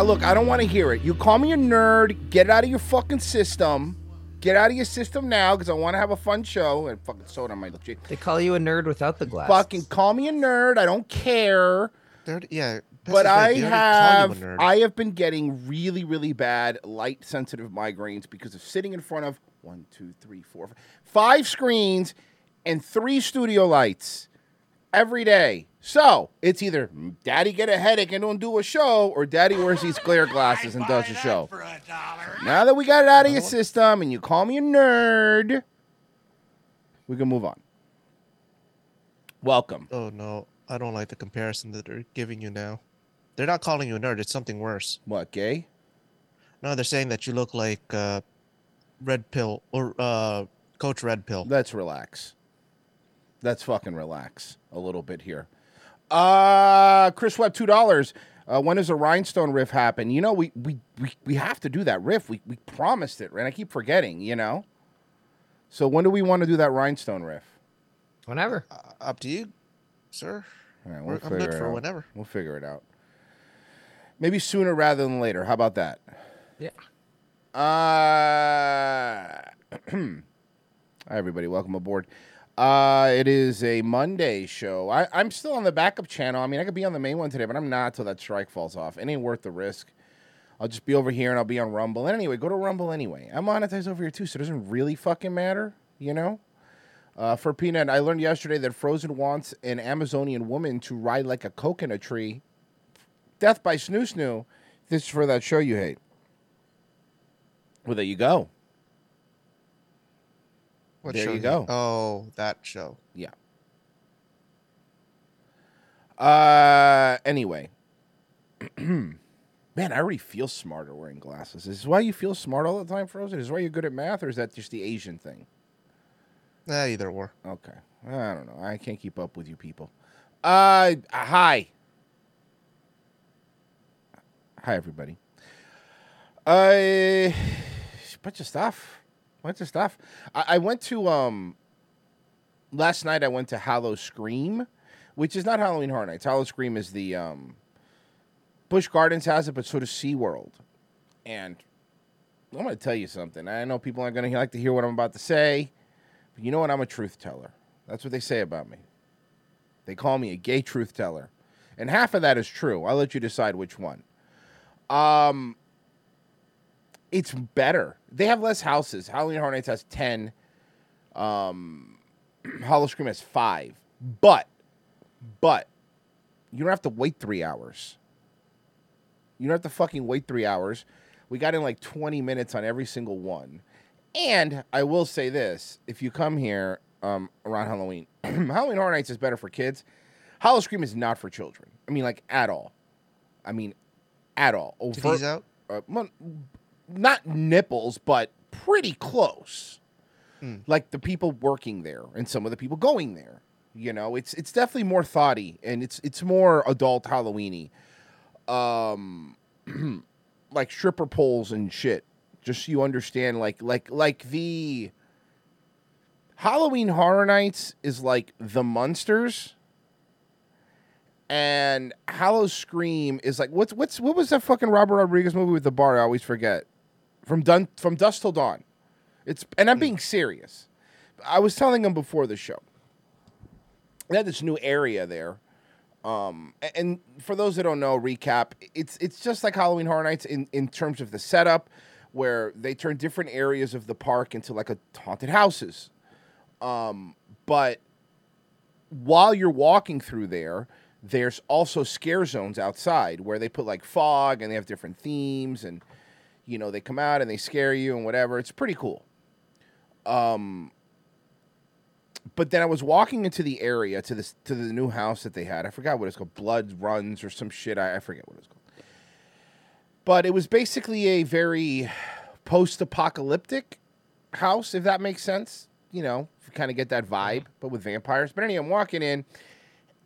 Now, look, I don't want to hear it. You call me a nerd. Get it out of your fucking system. Get out of your system now because I want to have a fun show. And fucking soda on my lip cheek. They call you a nerd without the glasses. Fucking call me a nerd. I don't care. They're, yeah. But I right, they already call have you a nerd. I have been getting really really bad light sensitive migraines because of sitting in front of one two three four five screens and three studio lights every day. So it's either Daddy get a headache and don't do a show, or Daddy wears these glare glasses and does a show. Now that we got it out of your system and you call me a nerd, we can move on. Welcome. Oh no, I don't like the comparison that they're giving you now. They're not calling you a nerd. It's something worse. What gay? No, they're saying that you look like uh, Red Pill or uh, Coach Red Pill. Let's relax. Let's fucking relax a little bit here. Uh Chris Webb, two dollars. Uh, when does a rhinestone riff happen? You know, we we we, we have to do that riff. We we promised it, and I keep forgetting. You know. So when do we want to do that rhinestone riff? Whenever. Uh, up to you, sir. All right, We're- we'll I'm good for out. whenever. We'll figure it out. Maybe sooner rather than later. How about that? Yeah. Uh, hi, everybody. Welcome aboard. Uh, it is a Monday show. I, I'm still on the backup channel. I mean, I could be on the main one today, but I'm not till that strike falls off. It ain't worth the risk. I'll just be over here and I'll be on Rumble. And anyway, go to Rumble anyway. I'm monetized over here too, so it doesn't really fucking matter, you know? Uh, for Peanut, I learned yesterday that Frozen wants an Amazonian woman to ride like a coconut tree. Death by Snoo Snoo. This is for that show you hate. Well, there you go. What there show you go. Oh, that show. Yeah. Uh, anyway. Man, I already feel smarter wearing glasses. Is this why you feel smart all the time, Frozen? Is this why you're good at math, or is that just the Asian thing? Eh, either or. Okay. I don't know. I can't keep up with you people. Uh, hi. Hi, everybody. Uh, bunch of stuff. Bunch of stuff. I, I went to, um, last night I went to Howl-O-Scream, which is not Halloween Horror Nights. Howl-O-Scream is the, um, Busch Gardens has it, but so does SeaWorld. And I'm going to tell you something. I know people aren't going to like to hear what I'm about to say, but you know what? I'm a truth teller. That's what they say about me. They call me a gay truth teller. And half of that is true. I'll let you decide which one. Um, it's better. They have less houses. Halloween Horror Nights has 10. Um, Howl-O-Scream has five. But, but, you don't have to wait three hours. You don't have to fucking wait three hours. We got in like 20 minutes on every single one. And I will say this if you come here um, around Halloween, Halloween Horror Nights is better for kids. Howl-O-Scream is not for children. I mean, like, at all. I mean, at all. Titties out? Uh, not nipples, but pretty close. Like the people working there and some of the people going there. You know, it's it's definitely more thoughty and it's it's more adult Halloweeny. Um, like stripper poles and shit. Just so you understand, like like like the Halloween Horror Nights is like the Munsters, and Howl-O-Scream is like what's what's what was that fucking Robert Rodriguez movie with the bar? I always forget. From dun from dusk till dawn. It's and I'm being serious. I was telling him before the show. They had this new area there. Um, and for those that don't know, recap, it's it's just like Halloween Horror Nights in, in terms of the setup, where they turn different areas of the park into like a haunted houses. Um, but while you're walking through there, there's also scare zones outside where they put like fog and they have different themes and you know they come out and they scare you and whatever. It's pretty cool. Um, but then I was walking into the area to this to the new house that they had. I forgot what it's called, Blood Runs or some shit. I, I forget what it's called. But it was basically a very post-apocalyptic house, if that makes sense. You know, you kind of get that vibe, but with vampires. But anyway, I'm walking in,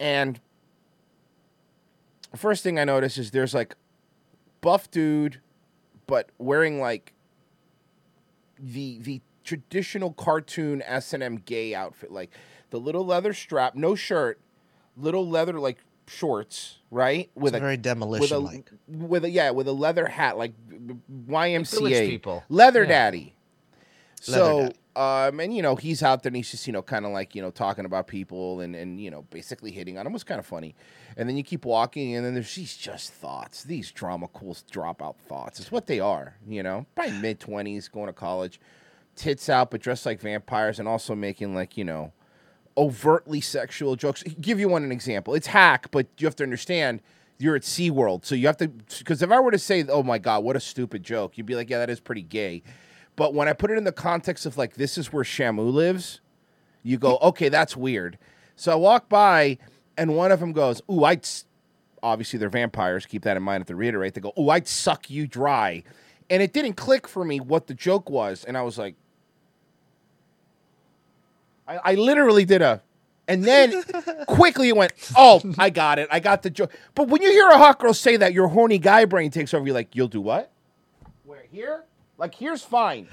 and first thing I notice is there's like buff dude, but wearing like the the traditional cartoon S and M gay outfit, like the little leather strap, no shirt, little leather like shorts, right? With With a a very with demolition like. with a yeah with a leather hat like YMCA people. leather Yeah. daddy. Leather So daddy. Um and you know he's out there and he's just you know kind of like you know talking about people and and you know basically hitting on him It was kind of funny, and then you keep walking and then there's these just thoughts these drama cool dropout thoughts it's what they are you know probably mid twenties going to college, tits out but dressed like vampires and also making like you know overtly sexual jokes. Give you one an example. It's hack, but you have to understand you're at SeaWorld. So you have to because if I were to say, "Oh my god, what a stupid joke." You'd be like, "Yeah, that is pretty gay." But when I put it in the context of like this is where Shamu lives, you go, "Okay, that's weird." So I walk by and one of them goes, "Ooh, I'd obviously they're vampires. Keep that in mind if they reiterate. They go, "Ooh, I'd suck you dry." And it didn't click for me what the joke was, and I was like, I, I literally did a, and then quickly it went, oh, I got it. I got the joke. But when you hear a hot girl say that, your horny guy brain takes over. You're like, you'll do what? Where here? Like here's fine.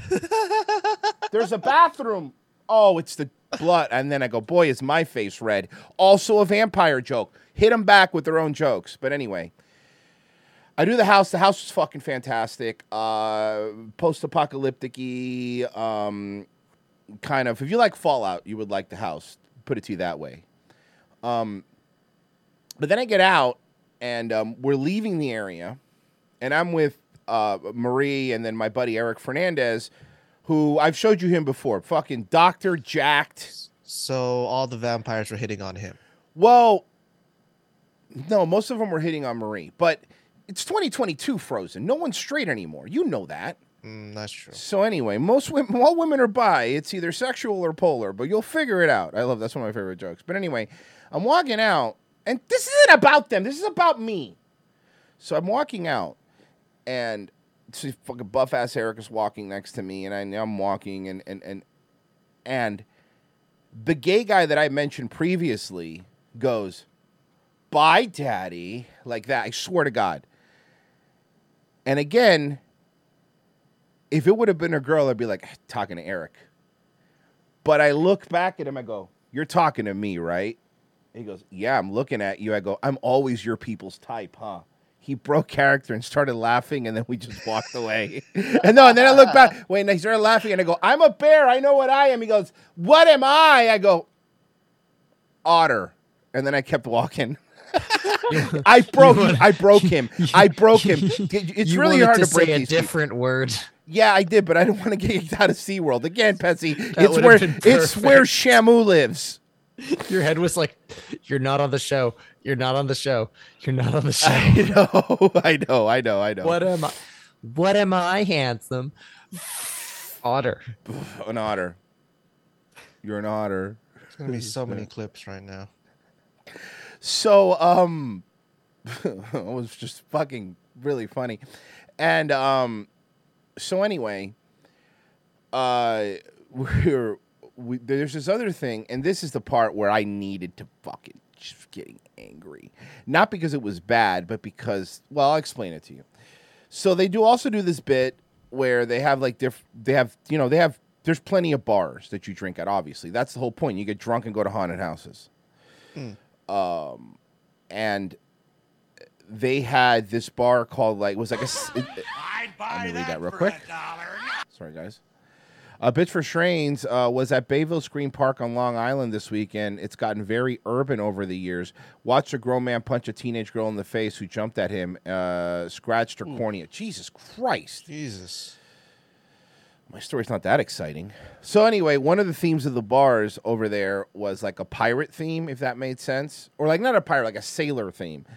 There's a bathroom. Oh, it's the blood. And then I go, boy, is my face red. Also a vampire joke. Hit them back with their own jokes. But anyway. I do the house. The house was fucking fantastic. Uh, post-apocalyptic um, kind of. If you like Fallout, you would like the house. Put it to you that way. Um, but then I get out, and um, we're leaving the area, and I'm with uh, Marie and then my buddy Eric Fernandez, who I've showed you him before. Fucking Doctor Jacked. So all the vampires were hitting on him. Well, no, most of them were hitting on Marie, but it's 2022 Frozen. No one's straight anymore. You know that. Mm, that's true. So anyway, most women, all women are bi. It's either sexual or polar, but you'll figure it out. I love that's one of my favorite jokes. But anyway, I'm walking out, and this isn't about them. This is about me. So I'm walking out, and see fucking buff ass Eric is walking next to me, and I, I'm walking, and and and and the gay guy that I mentioned previously goes, "Bye, daddy," like that. I swear to God. And again, if it would have been a girl, I'd be like ah, talking to Eric. But I look back at him, I go, You're talking to me, right? He goes, Yeah, I'm looking at you. I go, I'm always your people's type, huh? He broke character and started laughing, and then we just walked away. and no, and then I look back, wait, and he started laughing, and I go, I'm a bear, I know what I am. He goes, What am I? I go, Otter. And then I kept walking. I broke I broke him. I broke him. It's really hard to, to break say a these people. different word. Yeah, I did, but I didn't want to get kicked out of SeaWorld. Again, Petsy, it's where it's where Shamu lives. Your head was like, "You're not on the show. You're not on the show. You're not on the show." I know, I know, I know, I know. What am I? What am I, handsome? Otter. An otter. You're an otter. There's gonna be so many clips right now. So, um, it was just fucking really funny, and um, so anyway, uh, we're we, there's this other thing, and this is the part where I needed to fucking just getting angry, not because it was bad, but because well, I'll explain it to you. So they do also do this bit where they have like diff, they have you know they have there's plenty of bars that you drink at. Obviously, that's the whole point. You get drunk and go to haunted houses. Um, and they had this bar called like it was like a. s- it- it- let me read that real quick. Sorry, guys. Uh, Bitch for Shrains uh, was at Bayville Scream Park on Long Island this weekend. It's gotten very urban over the years. Watched a grown man punch a teenage girl in the face who jumped at him, uh, scratched her cornea. Jesus Christ. Jesus. My story's not that exciting. So anyway, one of the themes of the bars over there was like a pirate theme, if that made sense, or like not a pirate, like a sailor theme.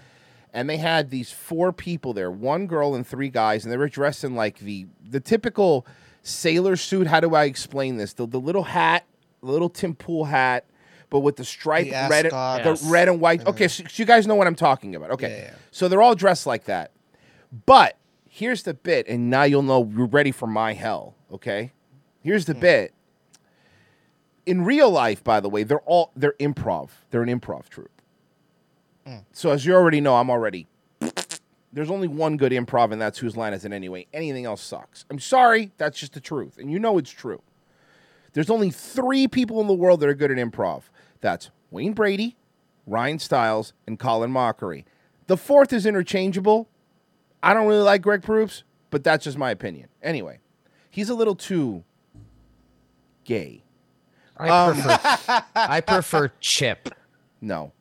And they had these four people there, one girl and three guys, and they were dressed in like the the typical sailor suit. How do I explain this? The the little hat, the little Tim Pool hat, but with the striped The red, ascot. the red and white. Okay, so, so you guys know what I'm talking about. Okay, Yeah, yeah. so they're all dressed like that. But here's the bit, and now you'll know you're ready for my hell. Okay, here's the hmm. bit. In real life, by the way, they're all they're improv. They're an improv troupe. Hmm. So as you already know, I'm already. There's only one good improv, and that's whose line is it anyway. Anything else sucks. I'm sorry, that's just the truth, and you know it's true. There's only three people in the world that are good at improv. That's Wayne Brady, Ryan Stiles, and Colin Mochrie. The fourth is interchangeable. I don't really like Greg Proops, but that's just my opinion. Anyway, he's a little too gay. I Um, prefer I prefer Chip. No.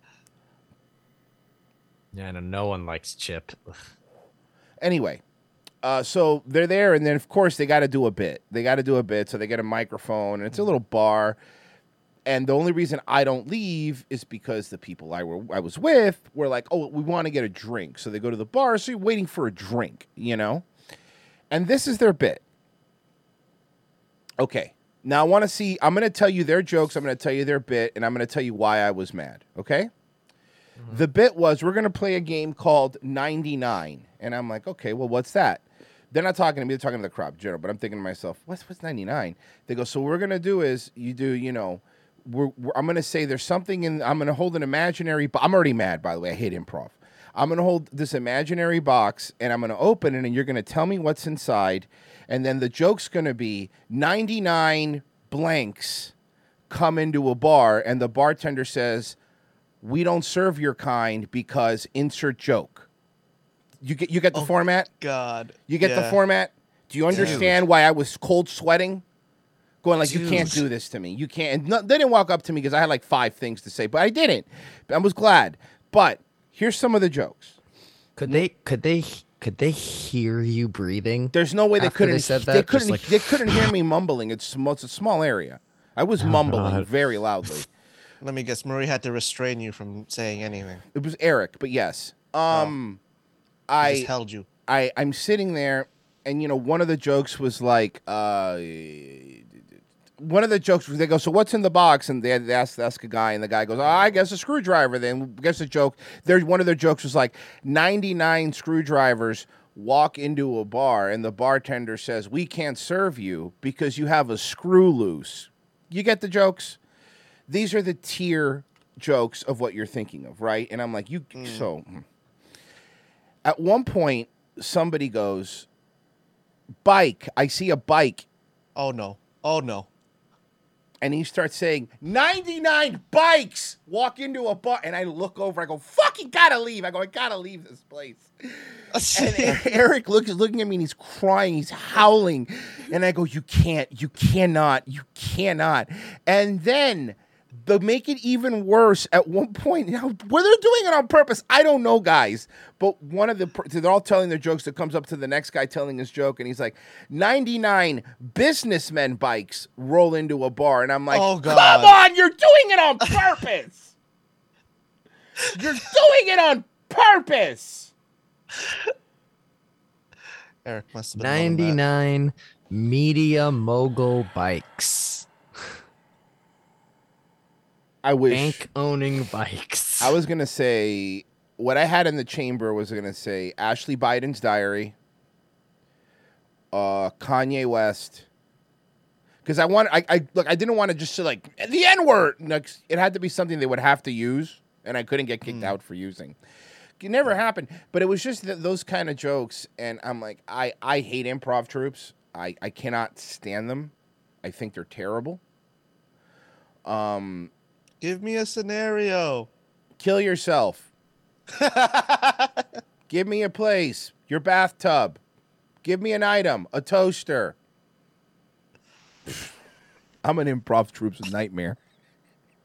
Yeah, no, no one likes Chip. Anyway, uh, so they're there, and then of course they got to do a bit. They got to do a bit, so they get a microphone, and it's a little bar. And the only reason I don't leave is because the people I were I was with were like, "Oh, we want to get a drink," so they go to the bar. So you're waiting for a drink, you know. And this is their bit. Okay, now I want to see. I'm going to tell you their jokes. I'm going to tell you their bit, and I'm going to tell you why I was mad. Okay. Mm-hmm. The bit was we're going to play a game called 99. And I'm like, okay, well, what's that? They're not talking to me, they're talking to the crowd, general. But I'm thinking to myself, what's, what's 99? They go, so what we're going to do is you do, you know, we're, we're, I'm going to say there's something in, I'm going to hold an imaginary, bo- I'm already mad, by the way. I hate improv. I'm going to hold this imaginary box and I'm going to open it and you're going to tell me what's inside. And then the joke's going to be 99 blanks come into a bar and the bartender says, we don't serve your kind because insert joke. You get you get the Oh, format? God. You get the format? Do you understand why I was cold sweating? Going like, you can't do this to me. You can't. And no, they didn't walk up to me because I had like five things to say, but I didn't. I was glad. But here's some of the jokes. Could they could they could they hear you breathing? There's no way they couldn't. said they that, just couldn't. like- they couldn't hear me mumbling. It's, it's a small area. I was oh, mumbling God. very loudly. Let me guess. Marie had to restrain you from saying anything. It was Eric, but yes. Um, He I just held you. I I'm sitting there, and you know, one of the jokes was like, uh, one of the jokes was they go, so what's in the box? And they, they ask ask a guy, and the guy goes, oh, I guess a screwdriver. Then guess the joke. There's one of their jokes was like, 99 screwdrivers walk into a bar, and the bartender says, we can't serve you because you have a screw loose. You get the jokes. These are the tier jokes of what you're thinking of, right? And I'm like, you so. hmm. At one point, somebody goes, "Bike! I see a bike," Oh no. Oh no. and he starts saying, "99 bikes walk into a bar," and I look over, I go, "Fucking gotta leave!" I go, "I gotta leave this place." And Eric looks looking at me and he's crying, he's howling. And I go, You can't, you cannot, you cannot. And then to make it even worse, at one point, now whether they're doing it on purpose, I don't know, guys. But one of the they're all telling their jokes that comes up to the next guy telling his joke, and he's like, 99 businessmen bikes roll into a bar. And I'm like, Oh, God, Come on, you're doing it on purpose. you're doing it on purpose. Eric must have been 99 media mogul bikes. I wish Bank owning bikes. I was gonna say what I had in the chamber was gonna say Ashley Biden's diary, uh, Kanye West, because I want I, I look I didn't want to just say like the N word. Like, it had to be something they would have to use, and I couldn't get kicked out for using. It never happened, but it was just th- those kind of jokes, and I'm like, I I hate improv troupes. I I cannot stand them. I think they're terrible. Um, Give me a scenario. kill yourself. Give me a place, your bathtub. Give me an item, a toaster. I'm an improv troupes nightmare.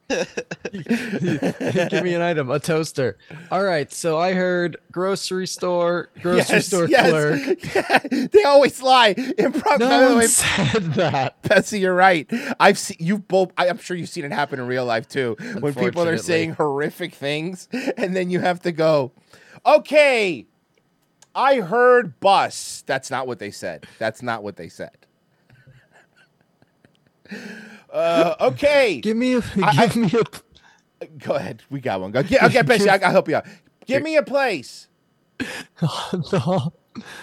Give me an item, a toaster. All right, so I heard grocery store, grocery store clerk. Yeah, they always lie. Improv. No one way, said that. Betsy, you're right. I've seen you both. I, I'm sure you've seen it happen in real life too. When people are saying horrific things, and then you have to go, "Okay, I heard bus." That's not what they said. That's not what they said. Uh, okay, Give me a. give me a go ahead. We got one. Go. Get, okay, Betsy, I, I'll help you out. Give me a place. the,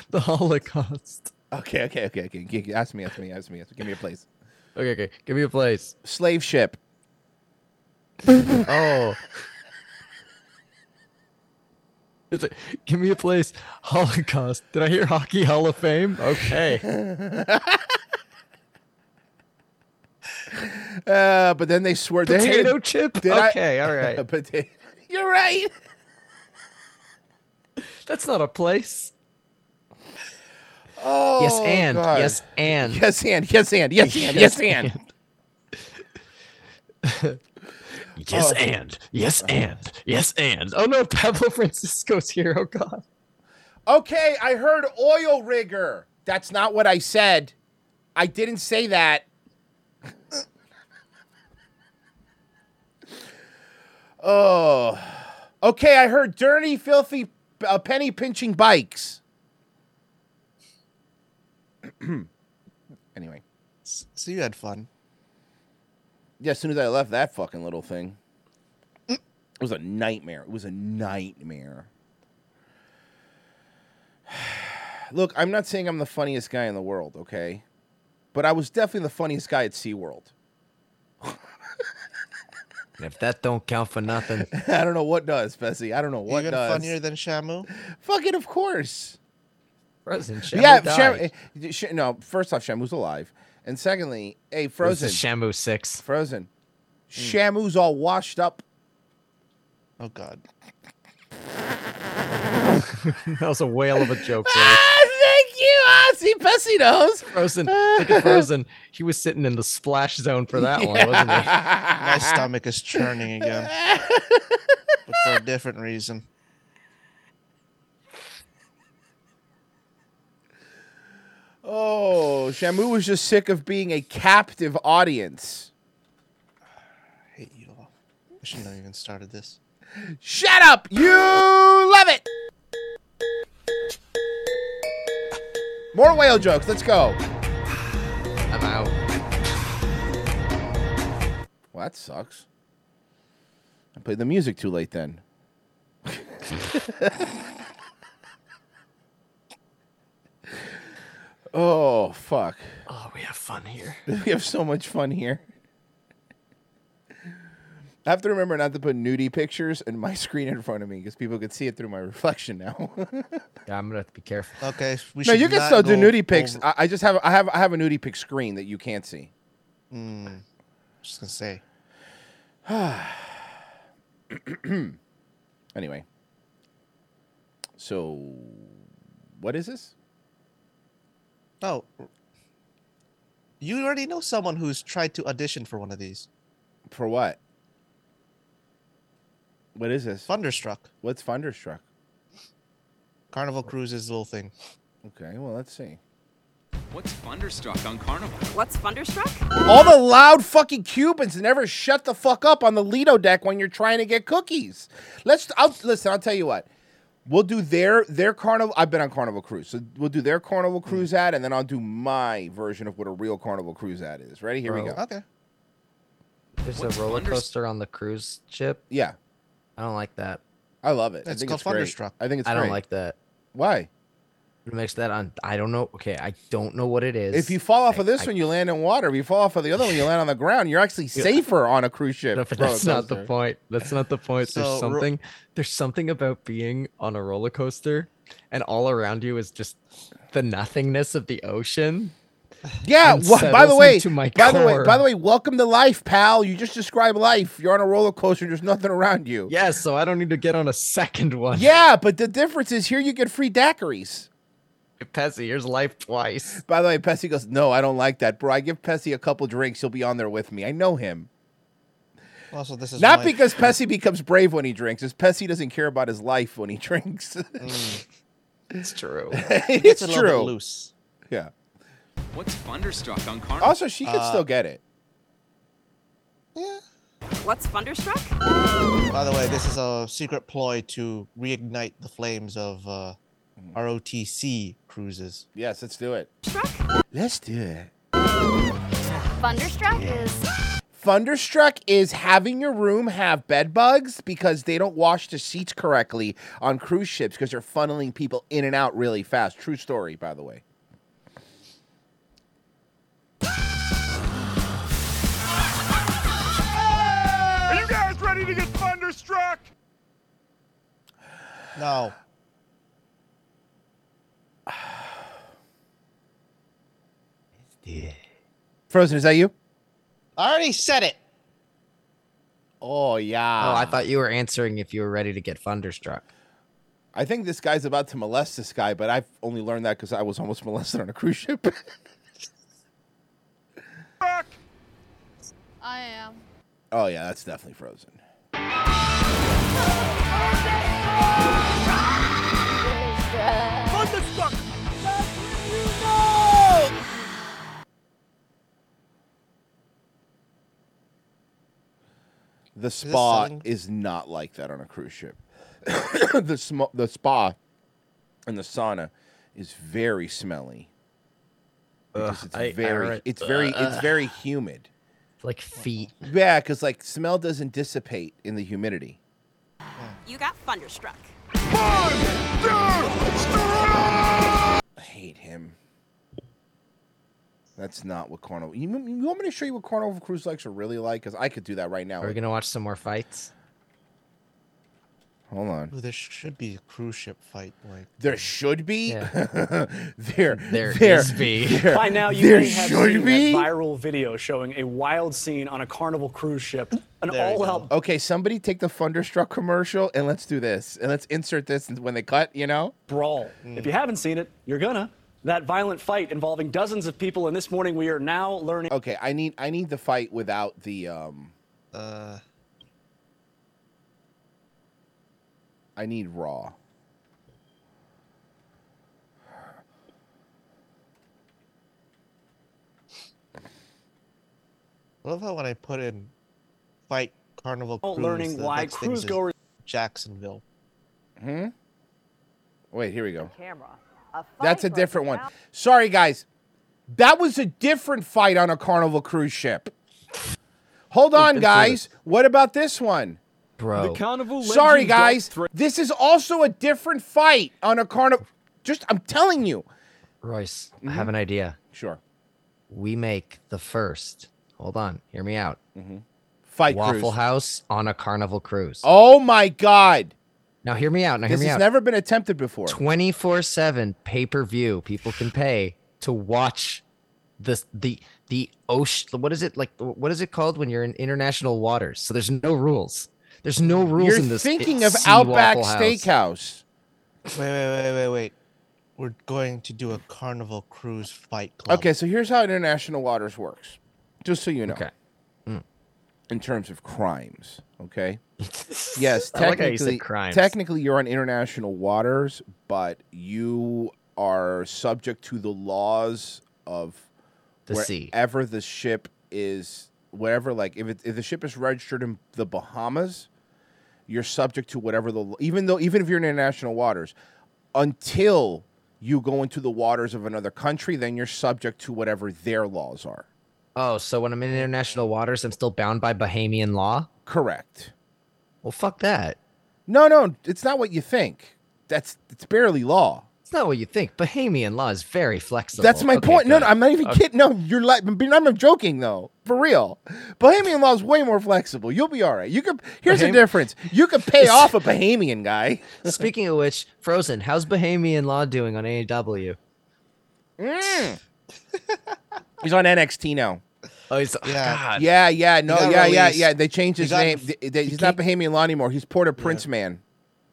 the Holocaust. Okay, okay, okay, okay. Ask me, ask me, ask me. Ask me. Give me a place. Okay, okay. Give me a place. Slave ship. Oh. It's like, give me a place. Holocaust. Did I hear Hockey Hall of Fame? Okay. Uh, but then they swear. they- Potato chip? Did I- Okay, all right. Potato. You're right. That's not a place. Oh, yes, and God. yes, and yes, and yes, and yes, and yes, and. yes, Oh. and yes, and yes, and. Oh no, Pablo Francisco's here. Oh God. Okay, I heard oil rigger. That's not what I said. I didn't say that. Oh. Okay, I heard dirty, filthy, uh, penny pinching bikes. anyway, So you had fun. yeah, as soon as I left that fucking little thing, it was a nightmare. It was a nightmare. Look, I'm not saying I'm the funniest guy in the world, okay? But I was definitely the funniest guy at SeaWorld. If that don't count for nothing, I don't know what does, Bessie. I don't know what Even does. funnier than Shamu. Fucking of course. Frozen. Shamu yeah, died. Sham- Sh- no, first off, Shamu's alive. And secondly, hey, This Frozen. is Shamu six. Frozen. Hmm. Shamu's all washed up. Oh God. that was a whale of a joke. Ray. Ah, thank you. See, Bessie knows. Frozen. Look at Frozen. He was sitting in the splash zone for that one, wasn't he? My stomach is churning again, but for a different reason. Oh, Shamu was just sick of being a captive audience. I hate you all. I shouldn't have even started this. Shut up! You love it! More whale jokes. Let's go. I'm out. Well, that sucks. I played the music too late then. oh, fuck. Oh, we have fun here. We have so much fun here. I have to remember not to put nudie pictures in my screen in front of me because people could see it through my reflection now. Yeah, I'm gonna have to be careful. Okay, we no, you can still do go nudie pics. over- I, I just have I have I have a nudie pic screen that you can't see. Mm, just gonna say. Anyway. So what is this? Oh, you already know someone who's tried to audition for one of these. For what? What is this? Thunderstruck. What's Thunderstruck? Carnival Cruise's little thing. Okay, well let's see. What's Thunderstruck on Carnival? What's Thunderstruck? All the loud fucking Cubans never shut the fuck up on the Lido deck when you're trying to get cookies. Let's I'll, listen. I'll tell you what. We'll do their their carnival. I've been on Carnival Cruise, so we'll do their Carnival Cruise mm-hmm. ad, and then I'll do my version of what a real Carnival Cruise ad is. Ready? Here we oh, go. Okay. There's What's a roller Thunders- coaster on the cruise ship. Yeah, I don't like that. I love it. I It's think called it's great. Thunderstruck. I think it's I don't great. like that. Why? It makes that on. I don't know. Okay, I don't know what it is. If you fall off of this I- one, you land in water. If you fall off of the other one, you land on the ground. You're actually safer on a cruise ship. No, but that's not the point. That's not the point. So, there's ro- something. There's something about being on a roller coaster, and all around you is just the nothingness of the ocean. Yeah. and wha- by the way, to my by the way, by the way, welcome to life, pal. You just described life. You're on a roller coaster. There's nothing around you. Yes, so I don't need to get on a second one. Yeah, but the difference is here you get free daiquiris. Pessy, here's life twice. By the way, Pessy goes, No, I don't like that, bro. I give Pessy a couple drinks. He'll be on there with me. I know him. Also, this is Not my- because Pessy becomes brave when he drinks. It's Pessy doesn't care about his life when he drinks. Mm, It's true. it's a little bit true. loose. Yeah. What's Thunderstruck on Carnival? Also, she could Uh, still get it. Yeah. What's Thunderstruck? By the way, this is a secret ploy to reignite the flames of uh, ROTC cruises. Yes, let's do it. Struck? Let's do it. Thunderstruck is Thunderstruck is having your room have bed bugs because they don't wash the seats correctly on cruise ships because they're funneling people in and out really fast. True story, by the way. Ready to get thunderstruck? No. Frozen, is that you? I already said it. Oh yeah. Oh, I thought you were answering if you were ready to get thunderstruck. I think this guy's about to molest this guy, but I've only learned that because I was almost molested on a cruise ship. I am. oh yeah, that's definitely frozen. Thunderstruck! The spa selling? is not like that on a cruise ship. the sm- the spa and the sauna is very smelly. Because Ugh, it's I- I very re- it's very it's very humid. Like feet. Yeah, because like smell doesn't dissipate in the humidity. You got thunderstruck. I hate him. That's not what Carnival. You, you want me to show you what Carnival cruise likes are really like? Because I could do that right now. Are we gonna watch some more fights? Hold on. Ooh, there should be a cruise ship fight. Like There should be. Yeah. there, There there is be. there- By now, you there may have should seen be. that viral video showing a wild scene on a Carnival cruise ship. An There all-out Okay, somebody take the Thunderstruck commercial and let's do this. And let's insert this when they cut, you know? brawl. If you haven't seen it, you're gonna. That violent fight involving dozens of people, and this morning we are now learning. Okay, I need I need the fight without the um uh, I need raw. I love how when I put in fight Carnival Cruise, learning the why next thing cruise is goers Jacksonville. Hmm? Wait, here we go. camera. That's a different one. Sorry guys. That was a different fight on a Carnival cruise ship. Hold on, guys. What about this one? Bro. Carnival Sorry, guys. This is also a different fight on a carnival. Just, I'm telling you. Royce, I Mm-hmm. have an idea. Sure. We make the first. Hold on, hear me out. Fight Waffle cruise. House on a carnival cruise. Oh my God. Now hear me out. Now hear This me has out. never been attempted before. 24 7 pay per view. People can pay to watch this the the ocean. What is it like? What is it called when you're in international waters? So there's no rules. There's no rules You're in this. thinking of sea Outback Waffle House. Steakhouse. Wait, wait, wait, wait, wait. We're going to do a Carnival Cruise fight club. Okay, so here's how international waters works. Just so you know. Okay. Mm. In terms of crimes, okay? Yes, I like how you said technically, crimes. technically you're on international waters, but you are subject to the laws of The sea. wherever the ship is. Wherever, like, if it, if the ship is registered in the Bahamas, you're subject to whatever the even though even if you're in international waters, until you go into the waters of another country, then you're subject to whatever their laws are. Oh, so when I'm in international waters, I'm still bound by Bahamian law? Correct. Well, fuck that. No, no, it's not what you think. That's it's barely law. It's not what you think. Bahamian law is very flexible. That's my Okay, point. No, no, I'm not even Okay. kidding. No, you're like, I'm I'm joking though, for real. Bahamian law is way more flexible. You'll be all right. You could. Here's the difference. You could pay off a Bahamian guy. Speaking of which, Frozen, how's Bahamian law doing on AEW? Mm. He's on NXT now. Oh, he's Yeah. God. Yeah, yeah, no, yeah, yeah, released. yeah. They changed He his got- name. They- they- he he's not came- Bahamian law anymore. He's Porter Prince Man.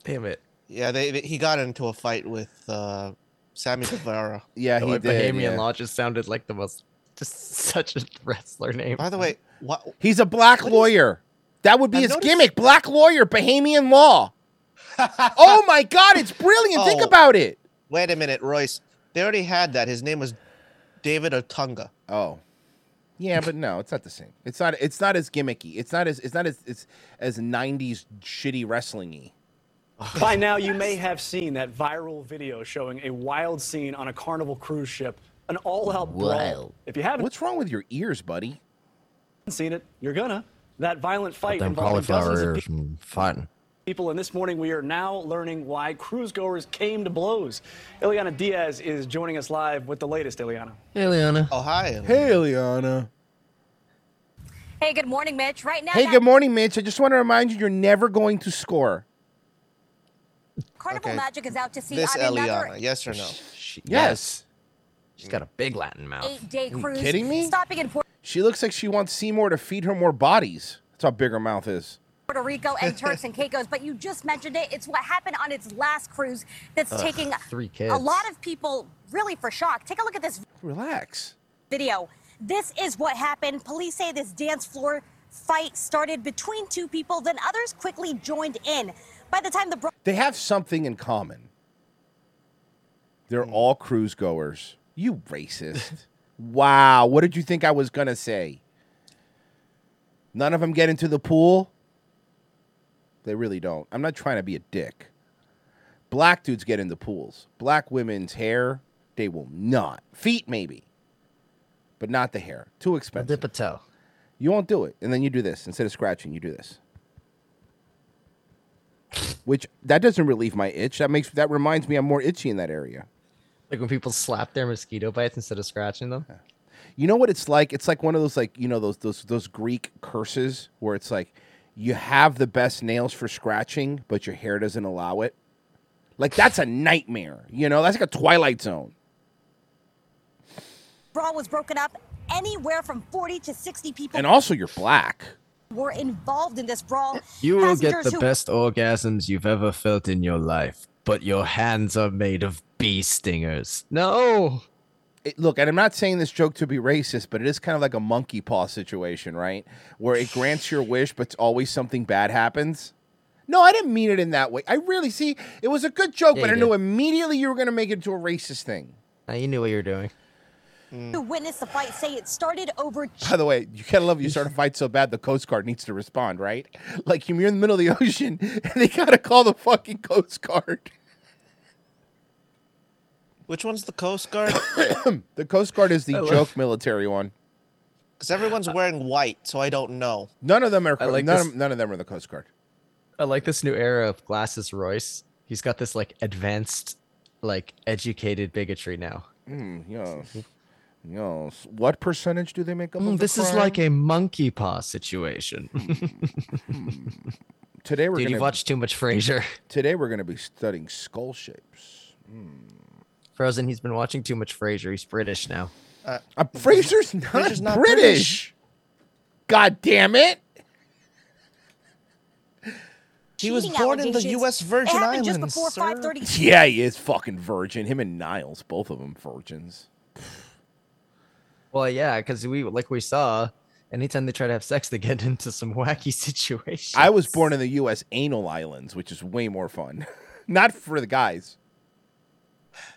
Damn it. Yeah, they, they- he got into a fight with uh, Sammy Guevara. Yeah, The he way did. Bahamian yeah. law just sounded like the most, just such a wrestler name. By the way, what? He's a black What is- lawyer. that would be I've his noticed- gimmick. Black lawyer, Bahamian law. oh my God, it's brilliant. Think Oh. about it. Wait a minute, Royce. They already had that. His name was David Otunga. Oh. Yeah, but no, it's not the same. It's not. It's not as gimmicky. It's not as. It's not as. It's as '90s shitty wrestling-y. By now, you may have seen that viral video showing a wild scene on a Carnival cruise ship. An all-out brawl. If you haven't What's wrong with your ears, buddy? seen it, you're gonna. That violent fight Them involving dozens of people. fun. people, and this morning we are now learning why cruise goers came to blows. Ileana Diaz is joining us live with the latest, Ileana. Hey, Liana. Oh, hi. Hey, Liana. Hey, good morning, Mitch. Right now, Hey, that good morning, Mitch. I just want to remind you, you're never going to score. Carnival Okay. Magic is out to see This on another Eliana, yes or no? She, Yes. She's mm. got a big Latin mouth. eight-day you cruise. kidding me? Stopping in Port She looks like she wants Seymour to feed her more bodies. That's how big her mouth is. Puerto Rico and Turks and Caicos, but you just mentioned it. It's what happened on its last cruise that's Ugh, taking three kids. a lot of people really for shock. Take a look at this Relax. video. This is what happened. Police say this dance floor fight started between two people, then others quickly joined in. By the time the bro- They have something in common. They're hmm. all cruise goers. You racist. wow. What did you think I was going to say? None of them get into the pool? They really don't. I'm not trying to be a dick. Black dudes get into pools. Black women's hair, they will not. Feet, maybe, but not the hair. Too expensive. Dip a toe. You won't do it. And then you do this. Instead of scratching, you do this. Which that doesn't relieve my itch. That makes that reminds me I'm more itchy in that area. Like when people slap their mosquito bites instead of scratching them. You know what it's like? It's like one of those like, you know, those those those Greek curses where it's like you have the best nails for scratching, but your hair doesn't allow it. Like that's a nightmare. You know, that's like a twilight zone. brawl was broken up, anywhere from 40 to 60 people And also you're black. were involved in this brawl. You will get the who- best orgasms you've ever felt in your life, but your hands are made of bee stingers. No. it, look, and I'm not saying this joke to be racist, but it is kind of like a monkey paw situation, right? Where it grants your wish, but always something bad happens. No, I didn't mean it in that way. I really see it was a good joke, Yeah, but I you knew immediately you were going to make it into a racist thing. Now you knew what you were doing. Who witnessed the fight say it started over By the way, you gotta love you start a fight so bad the Coast Guard needs to respond, right? Like you're in the middle of the ocean and they gotta call the fucking Coast Guard. Which one's the Coast Guard? The Coast Guard is the I love- joke military one. Because everyone's wearing white, so I don't know. None of them are I like none, this- of, none of them are the Coast Guard. I like this new era of glasses Royce. He's got this like advanced, like educated bigotry now. Mm, yes. Yes. What percentage do they make up? Mm, of the this is like a monkey paw situation. today we're Dude, gonna you watched too much Frasier. today we're gonna be studying skull shapes. Frozen, he's been watching too much Frasier. He's British now. Uh, Frasier's not, Frasier's not British. British. God damn it! He was born in the. U.S. Virgin Islands. just before sir. 5:30 Yeah, he is fucking virgin. Him and Niles, both of them virgins. Well, yeah, because we like we saw, anytime they try to have sex, they get into some wacky situations. I was born in the U.S. anal islands, which is way more fun. Not for the guys.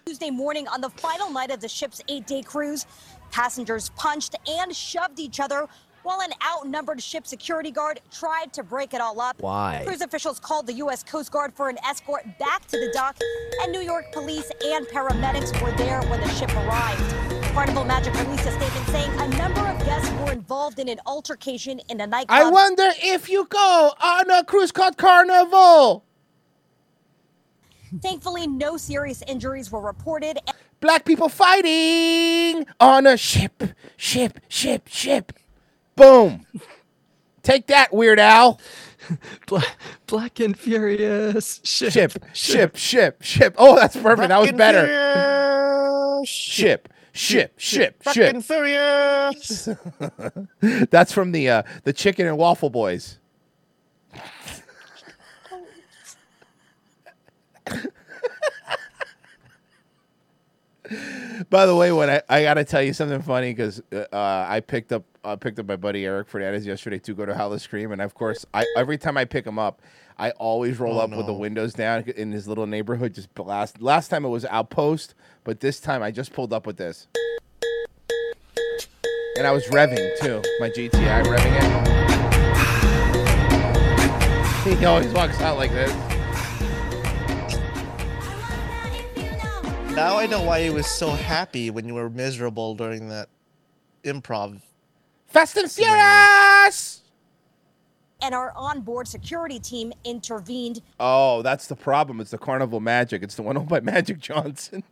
Tuesday morning on the final night of the ship's eight-day cruise. Passengers punched and shoved each other while an outnumbered ship security guard tried to break it all up. Why? Cruise officials called the U.S. Coast Guard for an escort back to the dock, and New York police and paramedics were there when the ship arrived. Carnival Magic released a statement saying a number of guests were involved in an altercation in a nightclub. I wonder if you go on a cruise called Carnival. Thankfully, no serious injuries were reported. Black people fighting on a ship, ship, ship, ship. Boom. Take that, Weird Al. Black, Black and Furious ship, Ship, ship, ship, ship. Oh, that's perfect. That was better. furious. Ship, ship, ship, Fucking ship. furious. That's from the uh, the Chicken and Waffle Boys. By the way, when I, I gotta tell you something funny because uh, I picked up I picked up my buddy Eric Fernandez yesterday to go to Howl-O-Scream, and of course, I every time I pick him up, I always roll Oh, up with the windows down in his little neighborhood. Just blast. Last time it was Outpost, but this time I just pulled up with this, and I was revving too, my GTI revving it. He always walks out like this. Now I know why he was so happy when you were miserable during that improv. Fast and Furious. and our onboard security team intervened. Oh, that's the problem. It's the Carnival Magic. It's the one owned by Magic Johnson.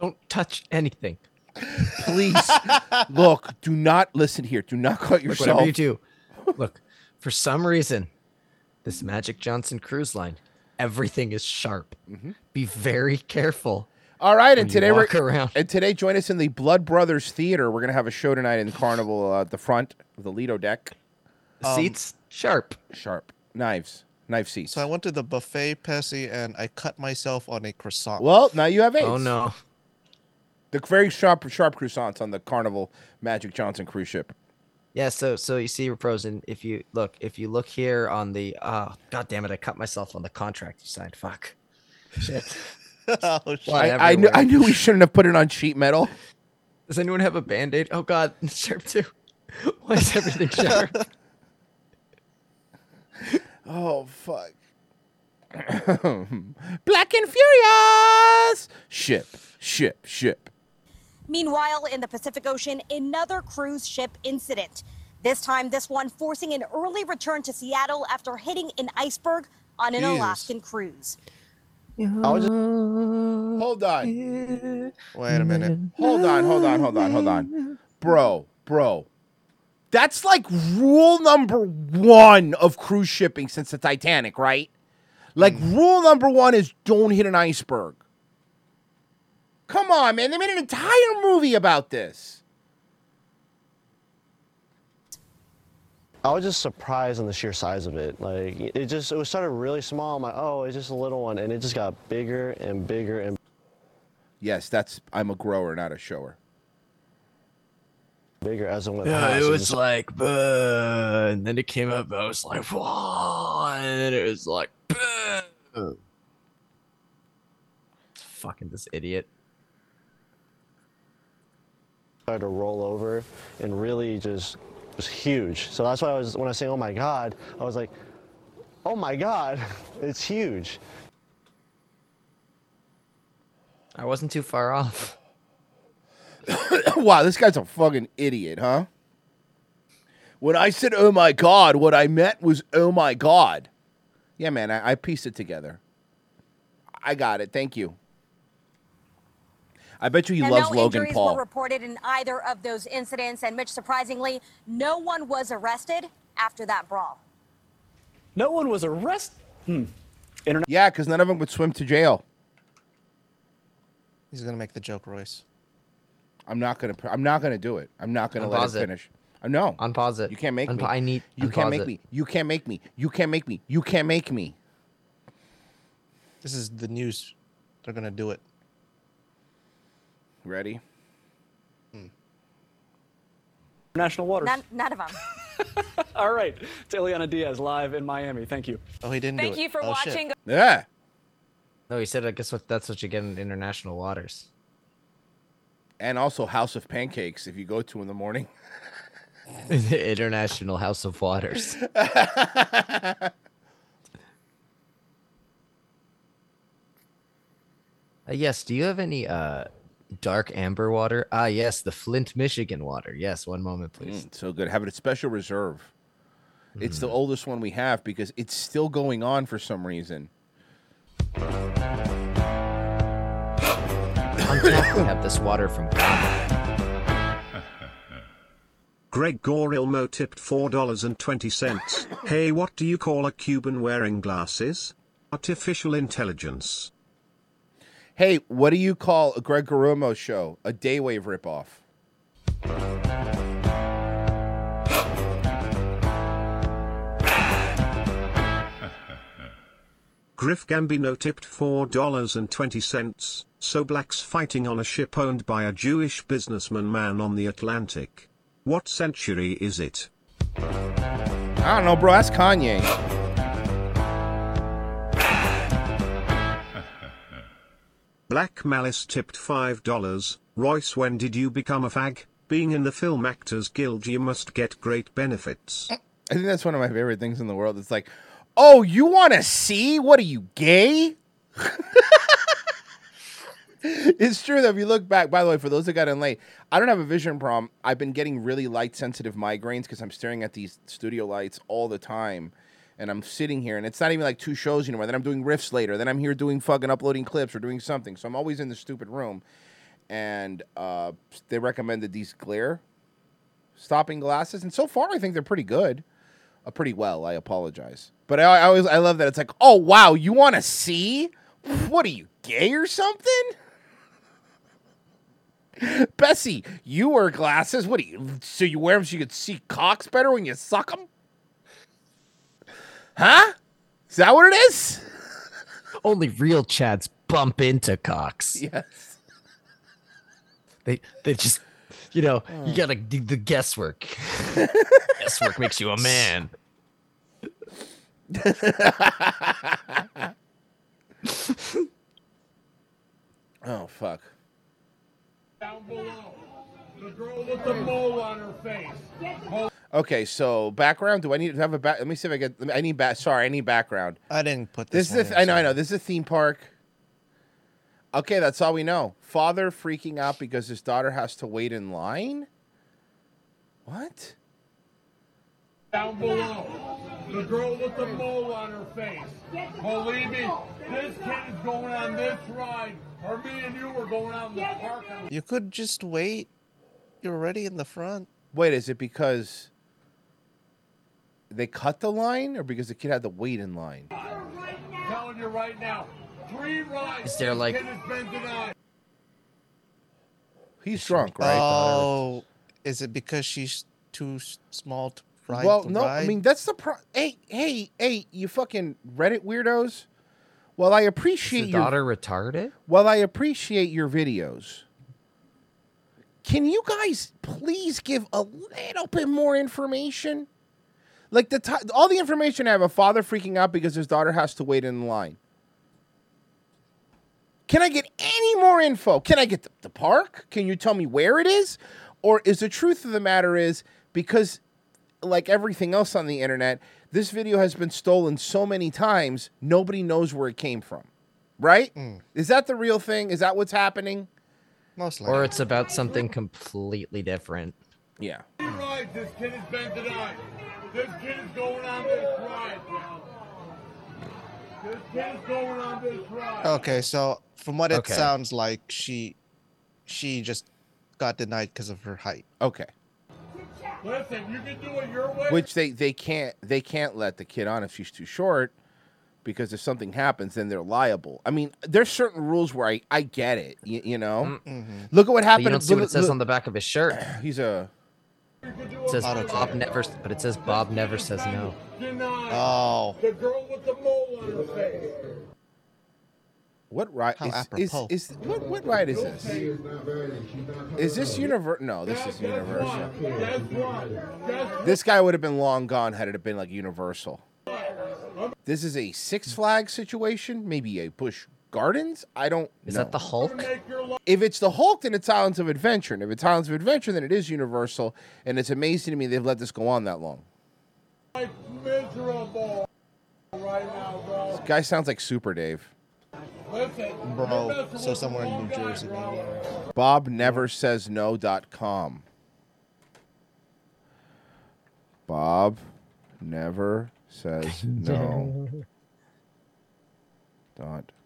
Don't touch anything. Please, look. Do not listen here. Do not cut yourself. whatever you do, look. For some reason, this Magic Johnson cruise line, everything is sharp. Mm-hmm. Be very careful. All right, and today we're around. and today join us in the Blood Brothers Theater. We're gonna have a show tonight in Carnival uh, at the front of the Lido deck. The seats, Sharp. Sharp knives, knife seats. So I went to the buffet, Pessy, and I cut myself on a croissant. well, now you have AIDS. Oh no. The very sharp, sharp croissants on the Carnival Magic Johnson cruise ship. Yeah, so so you see, Frozen. If you look, if you look here on the, oh god damn it, I cut myself on the contract you signed. Fuck. Shit. oh, shit. I, I knew. I knew we shouldn't have put it on sheet metal. Does anyone have a band aid? Oh god, sharp too. Why is everything sharp? Oh fuck. Black and Furious. Ship, ship, ship. Meanwhile, in the Pacific Ocean, another cruise ship incident. This time, this one forcing an early return to Seattle after hitting an iceberg on an Jeez. Alaskan cruise. I was just, Hold on. wait a minute. Hold on, hold on, hold on, hold on. Bro, bro. That's like rule number one of cruise shipping since the Titanic, right? Like mm. rule number one is don't hit an iceberg. Come on, man. They made an entire movie about this. I was just surprised on the sheer size of it. Like it just it was started really small. I'm like, oh, it's just a little one, and it just got bigger and bigger and Yes, that's I'm a grower, not a shower. bigger as it went Yeah, past. it It was just- like, "Bah," and then it came up. I was like, whoa, and then it was like, "Bah." fucking this idiot. started to roll over and really just was huge. So that's why I was when I was saying, oh my god, I was like, oh my god, it's huge. I wasn't too far off. wow, this guy's a fucking idiot, huh? When I said, oh my God, what I meant was, oh my God. Yeah, man, I, I pieced it together. I got it. Thank you. I bet you he Now, loves no Logan injuries Paul. were reported in either of those incidents, and Mitch, surprisingly, no one was arrested after that brawl. No one was arrested. Hmm. Internet- yeah, because none of them would swim to jail. He's gonna make the joke, Royce. I'm not gonna. I'm not gonna do it. I'm not gonna let it Unpause it. finish. Uh, no, Unpause it. you can't make me. I need. You can't make it. me. You can't make me. You can't make me. You can't make me. This is the news. They're gonna do it. Ready? National waters. None, none of them. All right. It's Ileana Diaz live in Miami. Thank you. Oh, he didn't do it. Thank you for Oh, shit. watching. Yeah. No, he said. I guess what that's what you get in international waters. And also House of Pancakes if you go to in the morning. international House of Waters. Uh, yes. Do you have any uh dark amber water? Ah, yes, the Flint, Michigan water. Yes. One moment, please. Mm, so good. Have it a special reserve. It's Mm. the oldest one we have because it's still going on for some reason. On tap, we have this water from Ghana. Greg Gorilmo tipped $4.20. hey, what do you call a Cuban wearing glasses? Artificial intelligence. Hey, what do you call a Greg Garumo show? A Daywave ripoff. Griff Gambino tipped $4.20. So blacks fighting on a ship owned by a Jewish businessman man on the Atlantic. What century is it? I don't know, bro. That's Kanye. Black Malice tipped $5. Royce, when did you become a fag? Being in the Film Actors Guild, you must get great benefits. I think that's one of my favorite things in the world. It's like, oh, you want to see? What are you, gay? it's true that if you look back, by the way, for those that got in late, I don't have a vision problem. I've been getting really light sensitive migraines because I'm staring at these studio lights all the time. And I'm sitting here, and it's not even like two shows anymore. Then I'm doing riffs later. Then I'm here doing fucking uploading clips or doing something. So I'm always in the stupid room. And uh, they recommended these glare stopping glasses, and so far I think they're pretty good. Uh, pretty well. I apologize, but I, I always I love that it's like, oh wow, you want to see? What are you gay or something? Bessie, you wear glasses. What you? So you wear them so you can see cocks better when you suck them? Huh? Is that what it is? Only real Chads bump into cocks. Yes. They they just you know, you mm. gotta do the guesswork. guesswork makes you a man. Oh fuck. Down below. The girl with the mole on her face. Okay, so background. Do I need to have a back? Let me see if I get. I need back. Sorry, I need background. I didn't put This this. is. A, I know. I know. This is a theme park. Okay, that's all we know. Father freaking out because his daughter has to wait in line. What? Down below. The girl with the mole on her face. Believe me, this kid is going on this ride, or me and you were going out in the parking lot. You could just wait. You're already in the front. Wait, is it because they cut the line, or because the kid had to wait in line? telling you right now, three rides. Is there, like- kid has been denied. He's drunk, right? Oh, is it because she's too small to ride? well, the no. I mean, that's the pro. Hey, hey, hey! You fucking Reddit weirdos. Well, I Is appreciate the your daughter retarded? While I appreciate your videos, can you guys please give a little bit more information? Like the ti all the information I have a father freaking out because his daughter has to wait in line. Can I get any more info? Can I get the, the park? Can you tell me where it is? Or is the truth of the matter is because like everything else on the internet, this video has been stolen so many times, nobody knows where it came from. Right? Hmm. Is that the real thing? Is that what's happening? Most likely. Or it's about something completely different. Yeah. Three rides. This kid has been denied. This kid is going on this ride. This kid is going on this ride. Okay, so from what it Okay. sounds like, she she just got denied because of her height. Okay. Listen, you can do it your way. Which they, they can't they can't let the kid on if she's too short because if something happens then they're liable. I mean, there's certain rules where I, I get it, you, you know. Mm-hmm. Look at what But happened. you don't see what look- it says look- on the back of his shirt. He's a It says Bob never, but it says Bob never says no. Oh. The girl with the mole on her face. What ride How is, is, apropos. is what what ride is this? Is this Universal? No, this is Universal. That's right. That's This guy would have been long gone had it have been like Universal. This is a Six Flags situation, maybe a Busch Gardens. I don't. Is know. that the Hulk? make your life If it's the Hulk, then it's Islands of Adventure. And if it's Islands of Adventure, then it is Universal. And it's amazing to me they've let this go on that long. miserable right now, bro. This guy sounds like Super Dave. Listen, Bro, so somewhere in New Jersey, maybe. Bob never says no.com. Bob never says no. dot com.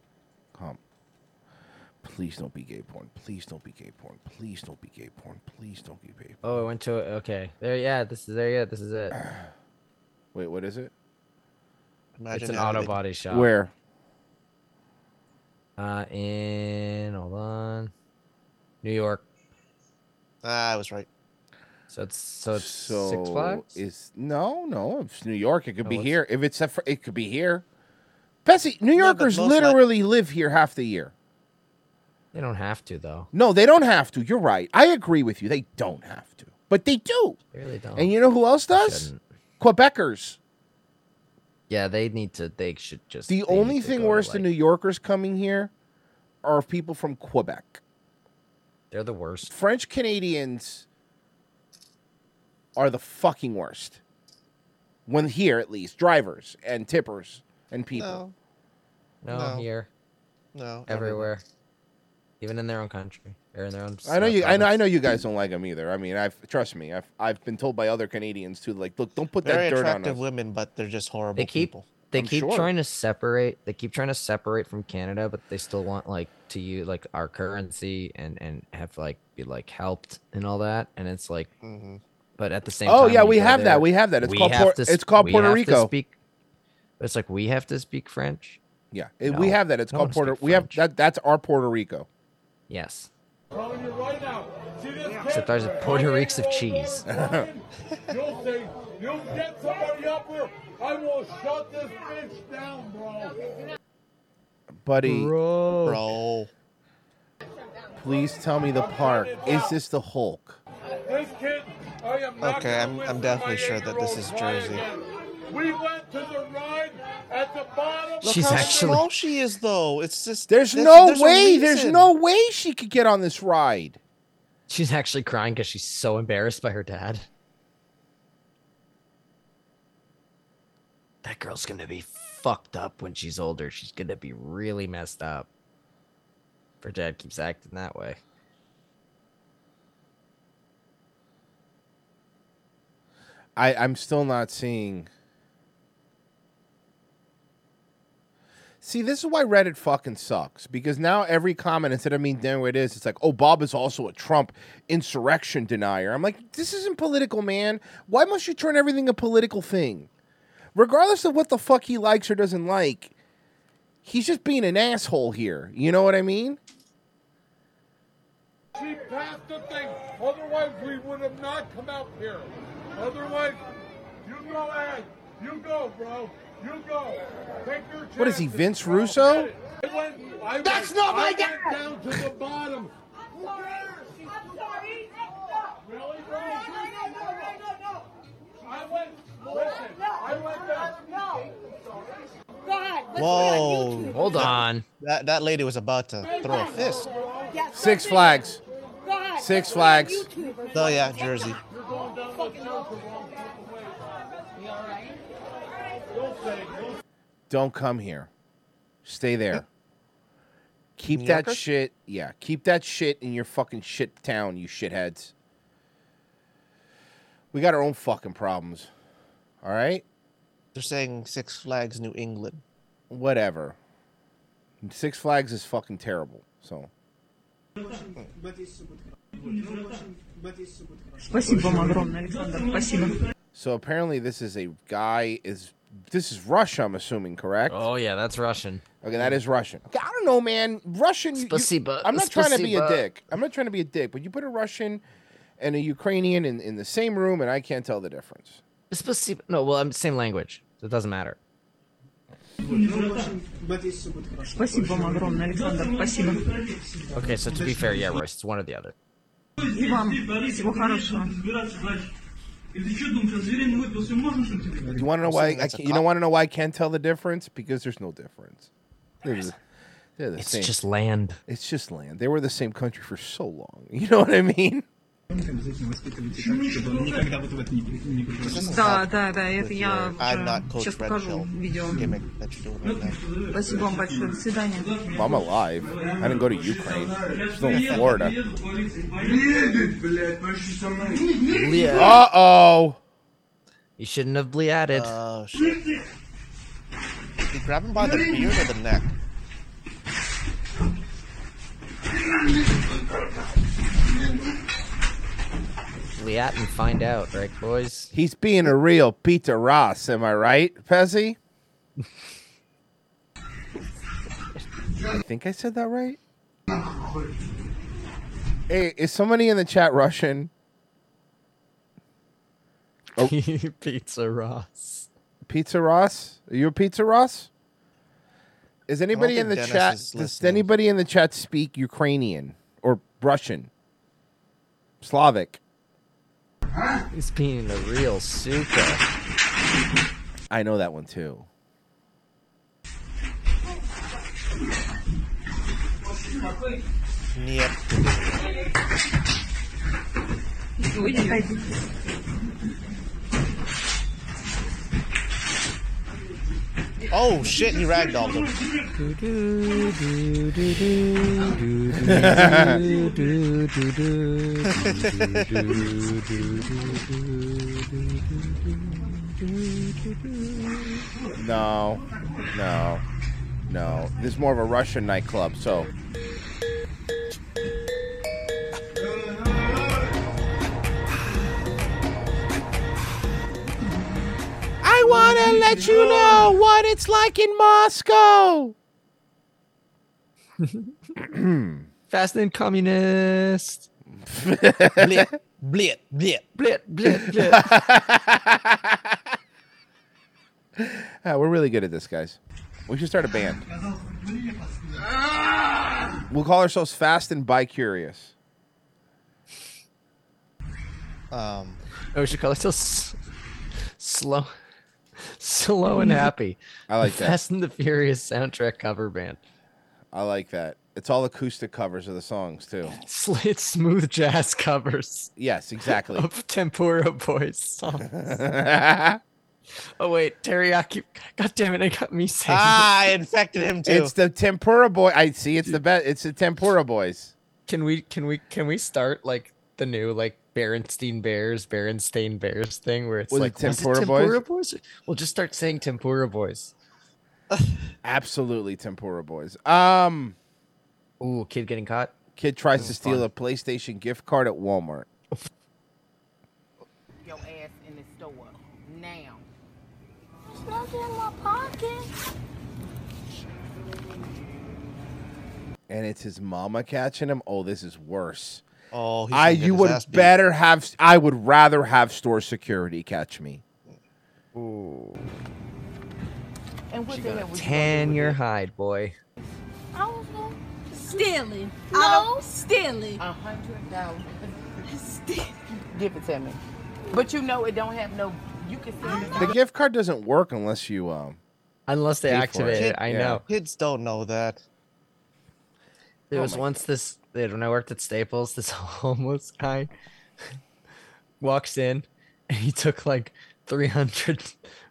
Please don't be gay porn. Please don't be gay porn. Please don't be gay porn. Please don't be gay. Porn. Oh, I went to it. okay. There, yeah. This is there. Yeah, this is it. Wait, what is it? Imagine It's an auto they- body shop. Where? Uh, in hold on, New York. Ah, I was right. So it's so it's So Six Flags. is no, no. If it's New York, it could Oh, be here. If it's a, fr- it could be here. Bessie, New No, but Yorkers like- literally live here half the year. They don't have to though. No, they don't have to. You're right. I agree with you. They don't have to, but they do. They really don't. And you know who else does? Quebecers. Yeah, they need to. They should just. The only thing go to, worse than New Yorkers coming here are people from Quebec. They're the worst. French Canadians are the fucking worst. When here, at least, drivers and tippers and people. No, No, No. here, no. not everywhere, even in their own country or in their own. I know you. I know. I know you guys don't like them either. I mean, I've trust me. I've I've been told by other Canadians too. Like, look, don't put Very that dirt on attractive us. women, but they're just horrible They keep people. they I'm keep sure. trying to separate. They keep trying to separate from Canada, but they still want like to use like our currency and and have like be like helped and all that. And it's like, Mm-hmm. but at the same time. Oh, yeah, when we you go have that. We have that. It's we called have Por- to it's called Puerto Rico. speak- It's like we have to speak French. Yeah, it- we have that. It's no called Puerto. We have that. That's our Puerto Rico. Yes. telling you right now. See this Except kid? there's a Puerto Ricks of cheese. You'll see. You'll get somebody up here. I will shut this bitch down, bro. Buddy, Bro. please tell me the park. Is this the Hulk? This kid, I am not Okay, I'm- I'm definitely sure that this is Jersey. again. We went to the ride at the bottom. Look She's how actually- small she is, though. It's just There's there's- no there's way. There's no way she could get on this ride. She's actually crying because she's so embarrassed by her dad. That girl's gonna be fucked up when she's older. She's gonna be really messed up. If her dad keeps acting that way. I, I'm still not seeing. See, this is why Reddit fucking sucks. Because now every comment, instead of me knowing what it is, it's like, oh, Bob is also a Trump insurrection denier. I'm like, this isn't political, man. Why must you turn everything a political thing? Regardless of what the fuck he likes or doesn't like, he's just being an asshole here. You know what I mean? She passed the thing. Otherwise, we would have not come out here. Otherwise, you go ahead. You go, bro. You go. Take your What is he, chances, Vince bro. Russo? I went, I That's went, not my I went guy. down to the bottom. Really, bro? I went, listen, I went down. Whoa. Hold on. That that lady was about to throw a fist. Six Flags. Six Flags. Oh yeah, Jersey. Don't come here. Stay there. Keep New that Yorkers? shit. Yeah, keep that shit in your fucking shit town, you shitheads. We got our own fucking problems. All right? They're saying Six Flags New England. Whatever. Six Flags is fucking terrible. So, Спасибо вам огромное, Александр. Спасибо. so apparently this is a guy is this is Russia, I'm assuming, correct? Oh yeah, that's Russian. Okay, that is Russian. Okay, I don't know, man. Russian. You, I'm not Spasiba. trying to be a dick. I'm not trying to be a dick, but you put a Russian and a Ukrainian in, in the same room, and I can't tell the difference. Spasiba. No, well, I'm same language. So it doesn't matter. Okay, so to be fair, yeah, Royce, it's one or the other. You want to know why? I can, you don't want to know why I can't tell the difference because there's no difference. They're the it's same. just land. It's just land. They were the same country for so long. You know what I mean? Да, да, да, это я I'm not уже Coach сейчас Red покажу Pill видео. gimmick that you're doing right now. Спасибо вам большое. До свидания. Well, I'm alive. I didn't go to Ukraine. I'm still in Florida. Leah. Uh oh. You shouldn't have bleated. Oh shit. Did he grab him by the beard or the neck? Bleat and find out, right, boys? He's being a real Peter Ross. Am I right, Pezzy? I think I said that right. Hey, is somebody in the chat Russian? Oh. Pizza Ross. Pizza Ross? Are you a Pizza Ross? Is anybody in the Dennis chat? Does listening. anybody in the chat speak Ukrainian or Russian? Slavic? Huh? He's being a real super. I know that one too. Yep. Oh shit, he ragdolled him. No, no, no. This is more of a Russian nightclub, so. I want to let you know what it's like in Moscow. Fast and communist. Blit, blit, blit. Blit, blit, blit. Ah, we're really good at this, guys. We should start a band. We'll call ourselves Fast and Bi Curious. Um, Oh, we should call ourselves slow, slow and happy. I like that. Fast and the Furious soundtrack cover band. I like that. It's all acoustic covers of the songs too. Sl- It's smooth jazz covers Yes, exactly. of Tempura Boys songs. oh wait, teriyaki. God damn it! I got me saying. ah, I infected him too. it's the Tempura Boy. I see. It's the best. It's the Tempura Boys. Can we? Can we? Can we start like the new like Berenstein Bears, Berenstain Bears thing where it's Was like was Tempura Boys? Tempura Boys? We'll just start saying Tempura Boys. Absolutely Tempura Boys. Um, Ooh, kid getting caught. kid tries to steal a PlayStation gift card at Walmart. Your ass in the store now. It's not in my pocket. and it's his mama catching him. Oh, this is worse. Oh, he's I get you his would ass beat. better have. I would rather have store security catch me. Ooh, And what the hell was you tan your hide, boy. I was going Stealing. No. Stealing. A hundred dollars. Give it to me. But you know it don't have no. You can see The gift card doesn't work unless you um. Unless they activate it. it, I Yeah. know. Kids don't know that. There Oh was my once this when I worked at Staples, this homeless guy walks in and he took like three hundred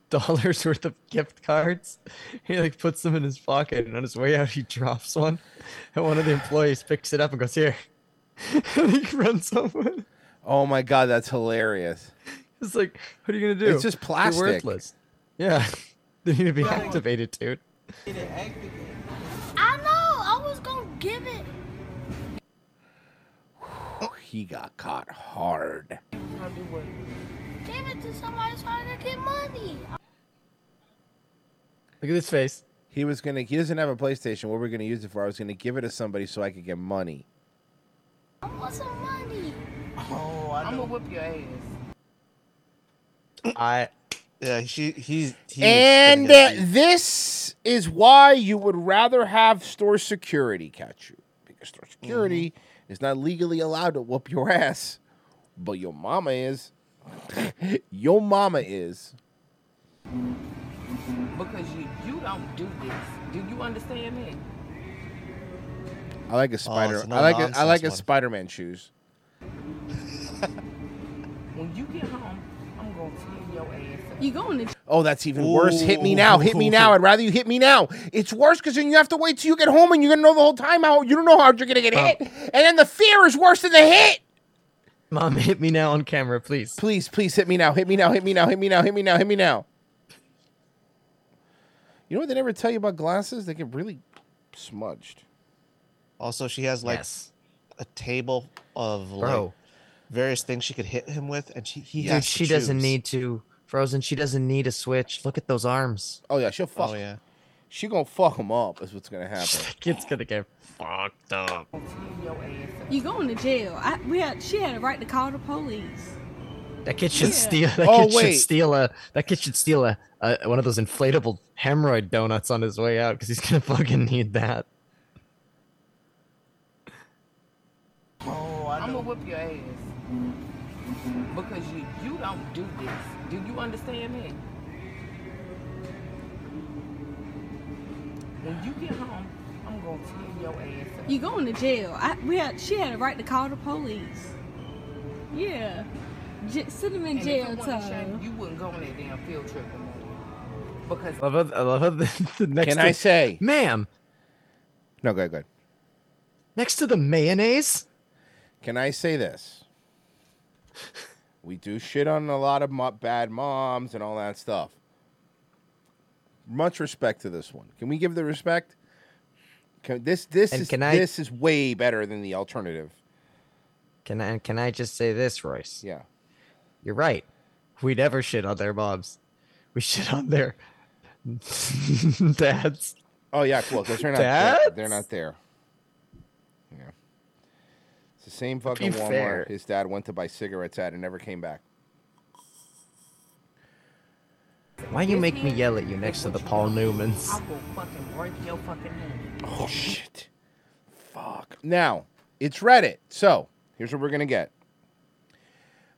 dollars worth of gift cards. He like puts them in his pocket and on his way out he drops one. And one of the employees picks it up and goes, Here. and he runs over. Oh my god, that's hilarious. It's like, what are you gonna do? It's just You're plastic. worthless. Yeah. They need to be activated, dude. I know. I was gonna give it. He got caught hard. Give it to somebody so I can get money. Look at this face. He was gonna. He doesn't have a PlayStation. What were we're gonna use it for? I was gonna give it to somebody so I could get money. I want some money. Oh, I'm gonna whip your ass. I Yeah, she he's he And uh, this is why you would rather have store security catch you because store security is not legally allowed to whoop your ass, but your mama is. your mama is. Because you you don't do this. Do you understand me? I like a oh, spider. it's no I like a, I nonsense like a one. Spider-Man shoes. When you get home, I'm gonna tear your ass up. You going to Oh, that's even worse. Hit me now. Hit me now. I'd rather you hit me now. It's worse because then you have to wait till you get home and you're gonna know the whole time how you don't know how you're gonna get hit, and then the fear is worse than the hit. Mom, hit me now on camera, please. Please, please hit me now. Hit me now. Hit me now. Hit me now. Hit me now. Hit me now. You know what they never tell you about glasses? They get really smudged. Also, she has like Yes. a table of like Bro. Various things she could hit him with, and she he Dude, has to she doesn't choose. need to. Frozen, she doesn't need a switch. Look at those arms. Oh yeah, she'll fuck. Oh yeah. She gonna fuck him up. Is what's gonna happen. That kid's gonna get fucked up. Tear your ass up. You going to jail? I, we had. She had a right to call the police. That kid should Yeah. steal. That Oh, kid wait. should steal a. That kid should steal a, a one of those inflatable hemorrhoid donuts on his way out because he's gonna fucking need that. Oh, I'm gonna whip your ass. Because you you don't do this. Do you understand me? When you get home, I'm gonna tear your ass up. You going to jail? I, we had. She had a right to call the police. Yeah. J- sit him in And jail, if it wasn't shame, Tom. you wouldn't go on that damn field trip no more. Because I love how, I love how the, the next. Can to- I say? ma'am, No, go ahead, go ahead. next to the mayonnaise? Can I say this? We do shit on a lot of mo- bad moms and all that stuff. Much respect to this one. Can we give the respect? Can, this this And is I- this is way better than the alternative. Can I? Can I just say this, Royce? Yeah. You're right. We never shit on their moms. We shit on their dads. Oh yeah, cool. They're not there. Dads? they're not there. It's the same fucking be Walmart fair. his dad went to buy cigarettes at and never came back. Why you make me yell at you next to the Paul Newmans? I will fucking break your fucking hand. Oh shit. Fuck. Now, it's Reddit. So, here's what we're going to get.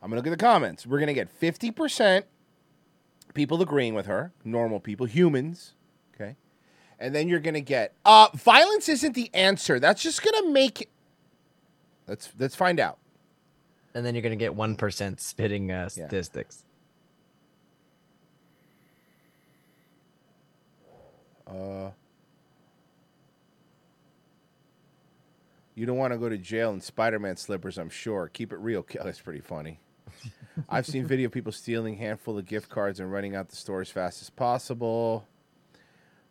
I'm going to look at the comments. We're going to get 50% people agreeing with her, normal people, humans, okay? And then you're going to get uh violence isn't the answer. That's just going to make it Let's let's find out. And then you're gonna get one percent spitting uh, statistics. Uh You don't want to go to jail in Spider-Man slippers, I'm sure. Keep it real. Ki- That's pretty funny. I've seen video of people stealing handful of gift cards and running out the store as fast as possible.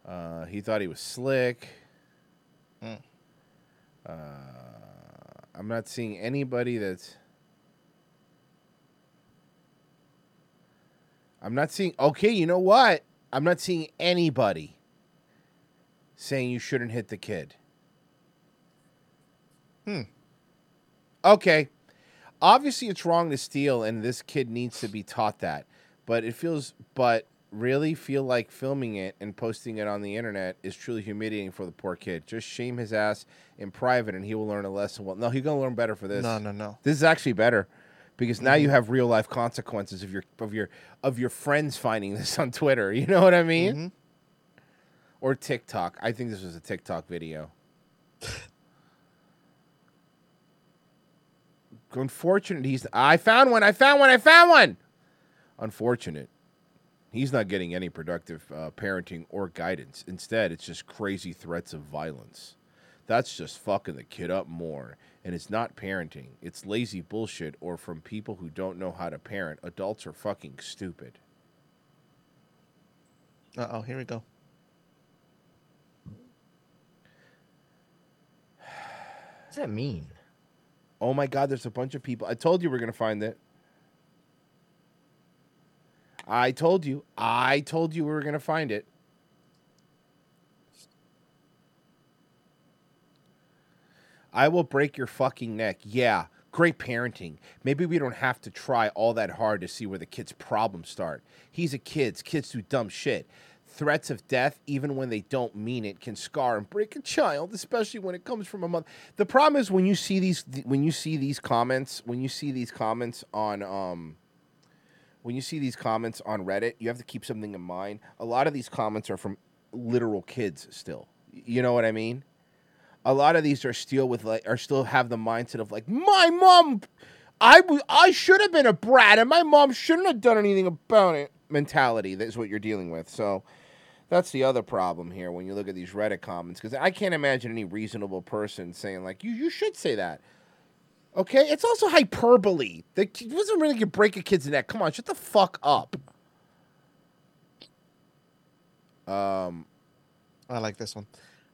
Uh, he thought he was slick. Uh, I'm not seeing anybody that's. I'm not seeing. Okay, you know what? I'm not seeing anybody saying you shouldn't hit the kid. Hmm. Okay. Obviously, it's wrong to steal, and this kid needs to be taught that. But it feels, but really feel like filming it and posting it on the internet is truly humiliating for the poor kid. Just shame his ass in private, and he will learn a lesson. Well, no, he's gonna learn better for this. No, no, no. This is actually better because now Mm-hmm. you have real life consequences of your of your of your friends finding this on Twitter. You know what I mean? Mm-hmm. Or TikTok. I think this was a TikTok video. Unfortunate. He's. I found one. I found one. I found one. Unfortunate. He's not getting any productive uh, parenting or guidance. Instead, it's just crazy threats of violence. That's just fucking the kid up more. And it's not parenting. It's lazy bullshit or from people who don't know how to parent. Adults are fucking stupid. Uh oh, here we go. What does that mean? Oh my god, there's a bunch of people. I told you we're gonna find it. I told you. I told you we were gonna find it. I will break your fucking neck. Yeah, great parenting. Maybe we don't have to try all that hard to see where the kid's problems start. He's a kid. Kids do dumb shit. Threats of death, even when they don't mean it, can scar and break a child, especially when it comes from a mother. The problem is when you see these when you see these comments, when you see these comments on um when you see these comments on Reddit, you have to keep something in mind. A lot of these comments are from literal kids still. You know what I mean? A lot of these are still with like are still have the mindset of like my mom I should have been a brat and my mom shouldn't have done anything about it mentality. That is what you're dealing with. So that's the other problem here when you look at these Reddit comments because I can't imagine any reasonable person saying like you you should say that. Okay, it's also hyperbole. The kid doesn't really gonna break a kid's neck. Come on, shut the fuck up. Um, I like this one.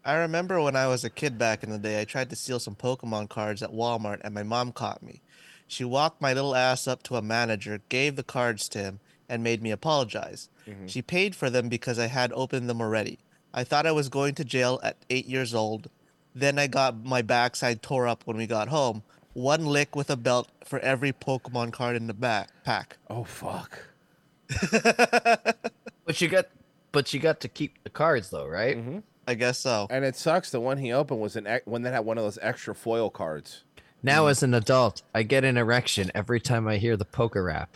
I remember when I was a kid back in the day, I tried to steal some Pokemon cards at Walmart and my mom caught me. She walked my little ass up to a manager, gave the cards to him, and made me apologize. Mhm. She paid for them because I had opened them already. I thought I was going to jail at eight years old. Then I got my backside tore up when we got home. One lick with a belt for every Pokemon card in the back pack. Oh fuck. But you got, but you got to keep the cards though, right? Mm-hmm. I guess so. And it sucks. The one he opened was an ex- one that had one of those extra foil cards. Now, as an adult, I get an erection every time I hear the PokéRap.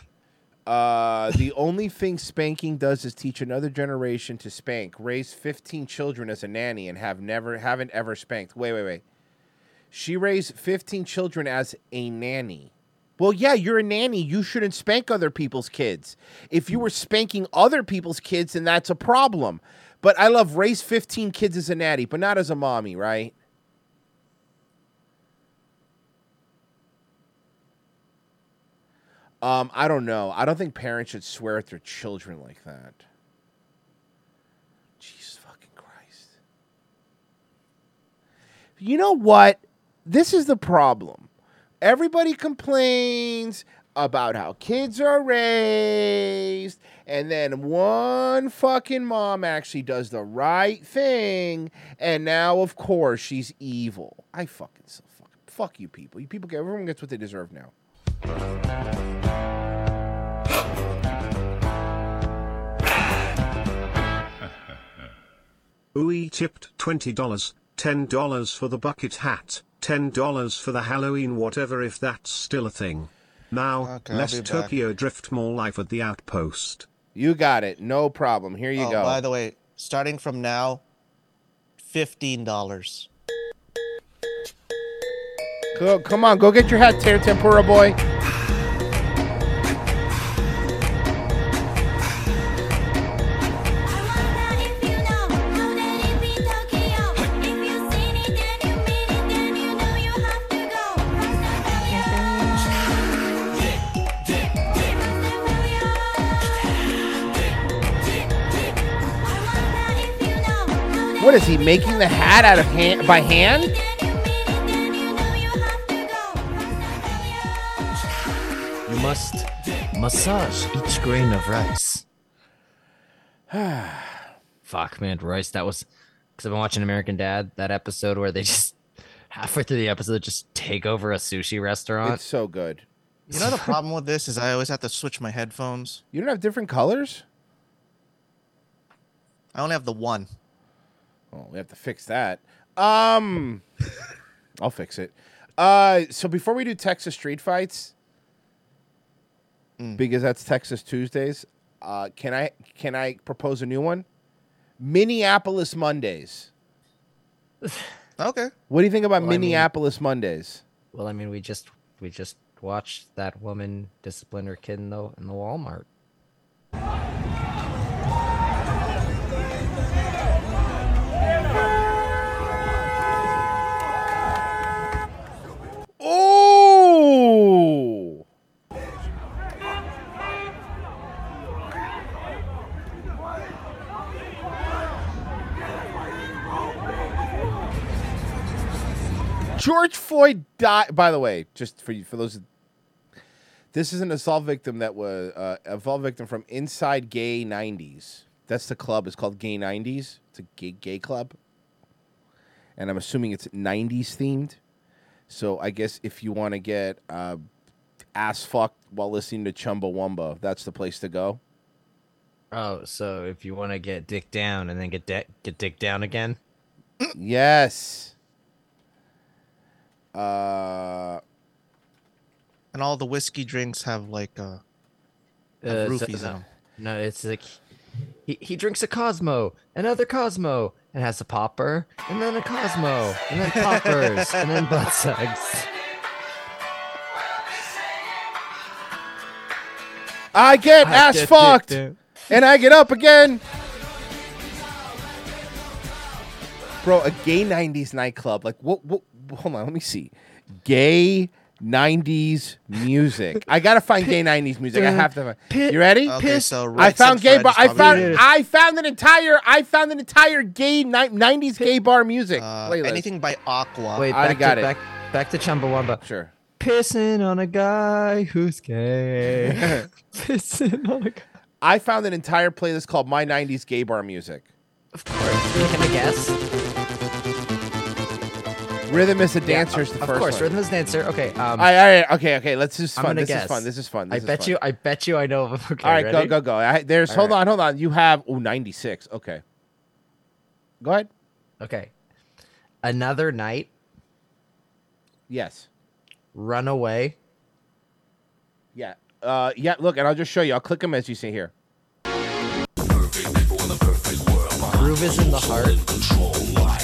Uh, the only thing spanking does is teach another generation to spank. Raise 15 children as a nanny and have never haven't ever spanked. Wait, wait, wait. She raised 15 children as a nanny. Well, yeah, you're a nanny. You shouldn't spank other people's kids. If you were spanking other people's kids, then that's a problem. But I love raise 15 kids as a nanny, but not as a mommy, right? Um, I don't know. I don't think parents should swear at their children like that. Jesus fucking Christ. You know what? This is the problem. Everybody complains about how kids are raised, and then one fucking mom actually does the right thing, and now, of course, she's evil. I fucking so fucking Fuck you people. You people get everyone gets what they deserve now. Ooey tipped $20, $10 for the bucket hat, $10 for the Halloween whatever if that's still a thing. Now, Okay, I'll less be back. Tokyo Drift more life at the outpost. You got it. No problem. Here you oh, go. by the way, starting from now, fifteen dollars. Go, come on, go get your hat, Tear Tempura boy. Is he making the hat out of hand by hand? You must massage each grain of rice. Fuck, man, rice. That was because I've been watching American Dad. That episode where they just halfway through the episode just take over a sushi restaurant. It's so good. You know the problem with this is I always have to switch my headphones. You don't have different colors? I only have the one. Oh, we have to fix that. Um, I'll fix it. Uh, so before we do Texas street fights, because that's Texas Tuesdays, uh, can I can I propose a new one? Minneapolis Mondays. Okay. What do you think about Well, I mean- Minneapolis Mondays? Well, I mean, we just we just watched that woman discipline her kid in the in the Walmart. Floyd died. By the way, just for you, for those, this is an assault victim that was uh, assault victim from inside Gay '90s. That's the club. It's called Gay '90s. It's a gay gay club, and I'm assuming it's '90s themed. So I guess if you want to get uh, ass fucked while listening to Chumbawamba, that's the place to go. Oh, so if you want to get dick down and then get de- get dick down again, yes. Uh, And all the whiskey drinks have like uh, Uh, have so- roofies in no, 'em. no, it's like he, he drinks a Cosmo, another Cosmo, and has a popper, and then a Cosmo, and then poppers, and then butt sex. I get I ass get fucked, down. and I get up again. Bro, a gay '90s nightclub. Like, what? What? Hold on, let me see. Gay '90s music. I gotta find gay '90s music. I have to. Find. You ready? Okay, so I found gay bar. I found. it. I found an entire. I found an entire gay ni- '90s gay bar music Uh, playlist. anything by Aqua. Wait, I got to, it. Back, back to Chumbawamba. Sure. Pissing on a guy who's gay. Pissing on a guy. I found an entire playlist called "My '90s Gay Bar Music." Of course. Can I guess? Rhythm is a dancer is of, the of first course, one. rhythm is a dancer. Okay. Um, All right, all right, okay, okay. Let's just I'm fun. gonna This guess. is fun. This is fun. I This is bet fun. you. I bet you. I know. Okay, all right, ready? go, go, go. I, there's. All hold right. on, hold on. You have oh 96. Okay. Go ahead. Okay. Another night. Yes. Run away. Yeah. Uh, yeah. Look, and I'll just show you. I'll click them as you see here. Groove is in the heart.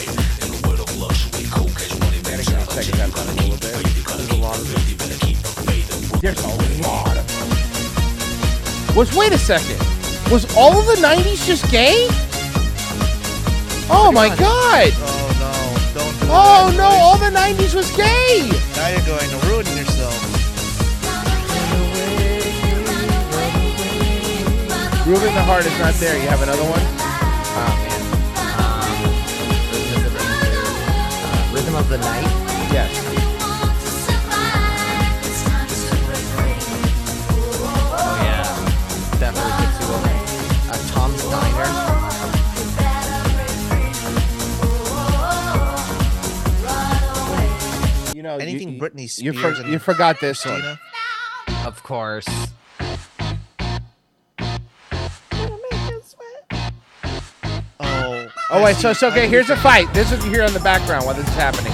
There's a lot of. Was wait a second. Was all of the 90s just gay? Oh my god! Oh no! Don't do Oh no! All the 90s was gay. Now you're going to ruin yourself. Groove in the heart is not there. You have another one? Oh man. Um, rhythm of the night. Yes. Yeah. Definitely gets you over. You No, you- anything you- Britney you Spears. for- and you forgot this one. Of course. Oh. Oh wait, so see. so okay. Here's a fight. This is here in the background while this is happening.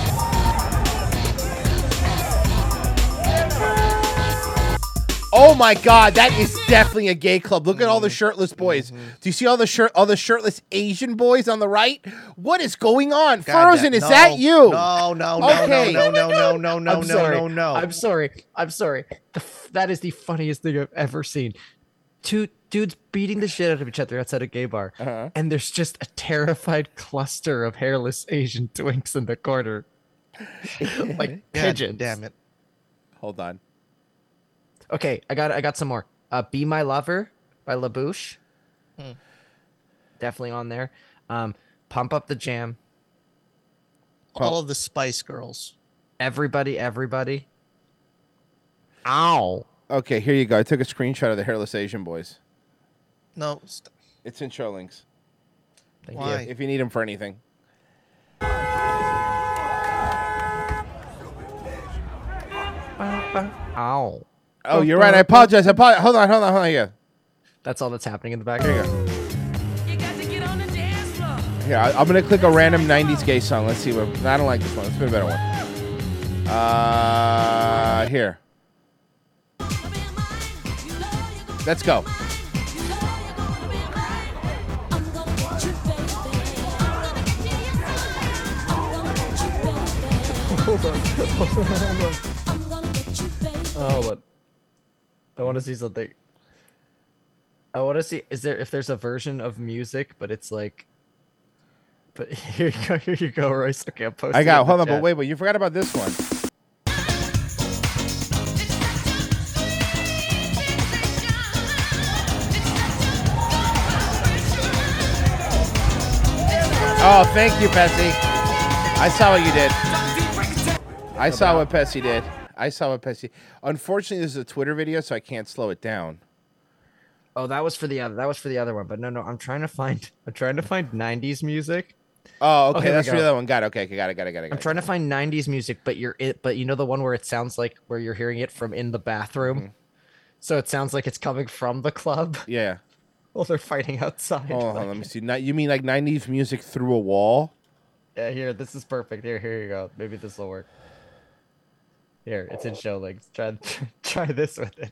Oh my God, that is definitely a gay club. Look at all the shirtless boys. Do you see all the shirt, all the shirtless Asian boys on the right? What is going on? God Frozen, damn- is that no, you? No, no, no, Okay. no, no, no, no, no, I'm no, sorry. no, no. I'm sorry. I'm sorry. The f- that is the funniest thing I've ever seen. Two dudes beating the shit out of each other outside a gay bar, Uh-huh. and there's just a terrified cluster of hairless Asian twinks in the corner, like God pigeons. damn it. Hold on. Okay, I got I got some more. Uh, "Be My Lover" by La Bouche. Hmm. Definitely on there. Um, "Pump Up the Jam." All of the Spice Girls. Everybody, everybody. Ow. Okay, here you go. I took a screenshot of the hairless Asian boys. No. St- It's in show links. Thank Why? you. If you need them for anything. Ow. Oh, you're right. I apologize. I apologize. Hold on, hold on, hold on. Yeah. That's all that's happening in the back. Here you go. Here, I, I'm gonna click a random '90s gay song. Let's see what. I don't like this one. Let's put a better one. Uh, here. Let's go. Hold on. Hold on. Oh, hold on. I want to see something. I want to see is there if there's a version of music, but it's like. But here you go. Here you go, Royce. Okay, I'm posting. I got. Hold on, but wait, wait. You forgot about this one. Oh, thank you, Pessy. I saw what you did. I saw what Pessy did. I saw what Pessy. Unfortunately, this is a Twitter video, so I can't slow it down. Oh, that was for the other. That was for the other one. But no, no. I'm trying to find. I'm trying to find '90s music. Oh, Oh, okay. we that's for the other one. Got it. Okay, got it. Got it. Got it. I'm trying to find '90s music, but you're it. But you know the one where it sounds like where you're hearing it from in the bathroom. Mm-hmm. So it sounds like it's coming from the club. Yeah. Well, they're fighting outside. Oh, Like- let me see. Not, you mean like '90s music through a wall? Yeah, here, this is perfect. Here, here you go. Maybe this will work. Here, it's in show links. Try, try this with it.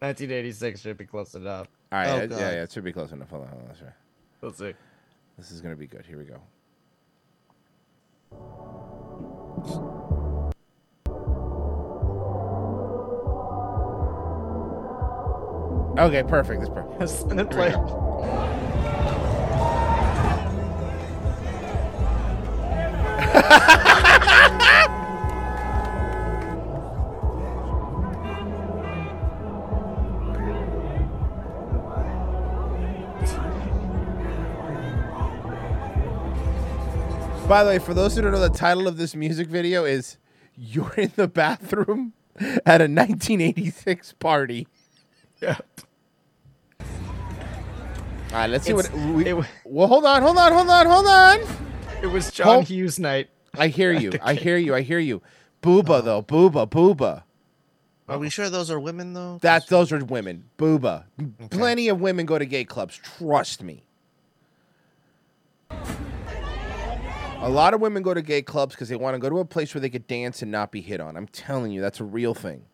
1986 should be close enough. All right. Oh, yeah, yeah. It should be close enough. Hold on, hold on. Let's try. Let's see. This is gonna be good. Here we go. Okay, perfect. That's perfect. Spin it play. By the way, for those who don't know, the title of this music video is "You're in the bathroom at a 1986 party." Yep. All right, let's see It's- what. We, it wa- well, hold on, hold on, hold on, hold on. It was John Hold- Hughes night. I hear you. I hear you. I hear you. Booba though, booba, booba. Are we sure those are women though? That those are women. Booba. Plenty of women go to gay clubs. Trust me. A lot of women go to gay clubs because they want to go to a place where they could dance and not be hit on. I'm telling you, that's a real thing.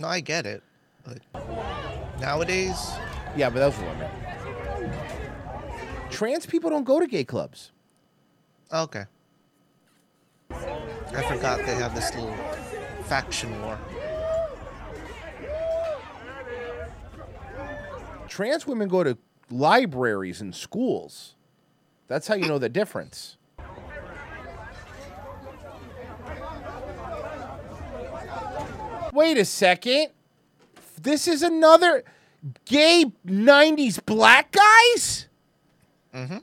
No, I get it. But nowadays, Yeah, but those women. Trans people don't go to gay clubs. okay. I forgot they have this little faction war. Trans women go to libraries and schools. That's how you know the difference. Wait a second. This is another gay 90s black guys? Mm-hmm.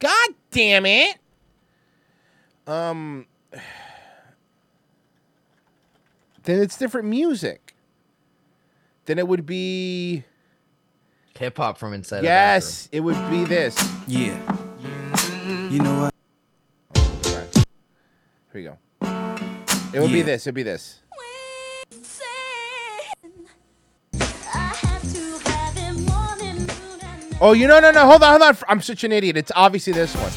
God damn it. Um then it's different music. Then it would be Hip hop from inside. Yes, it would be this. Yeah. You know what? Here you go. It would be this. It'd be this. Oh, you know, no, no. Hold on, hold on. I'm such an idiot. It's obviously this one.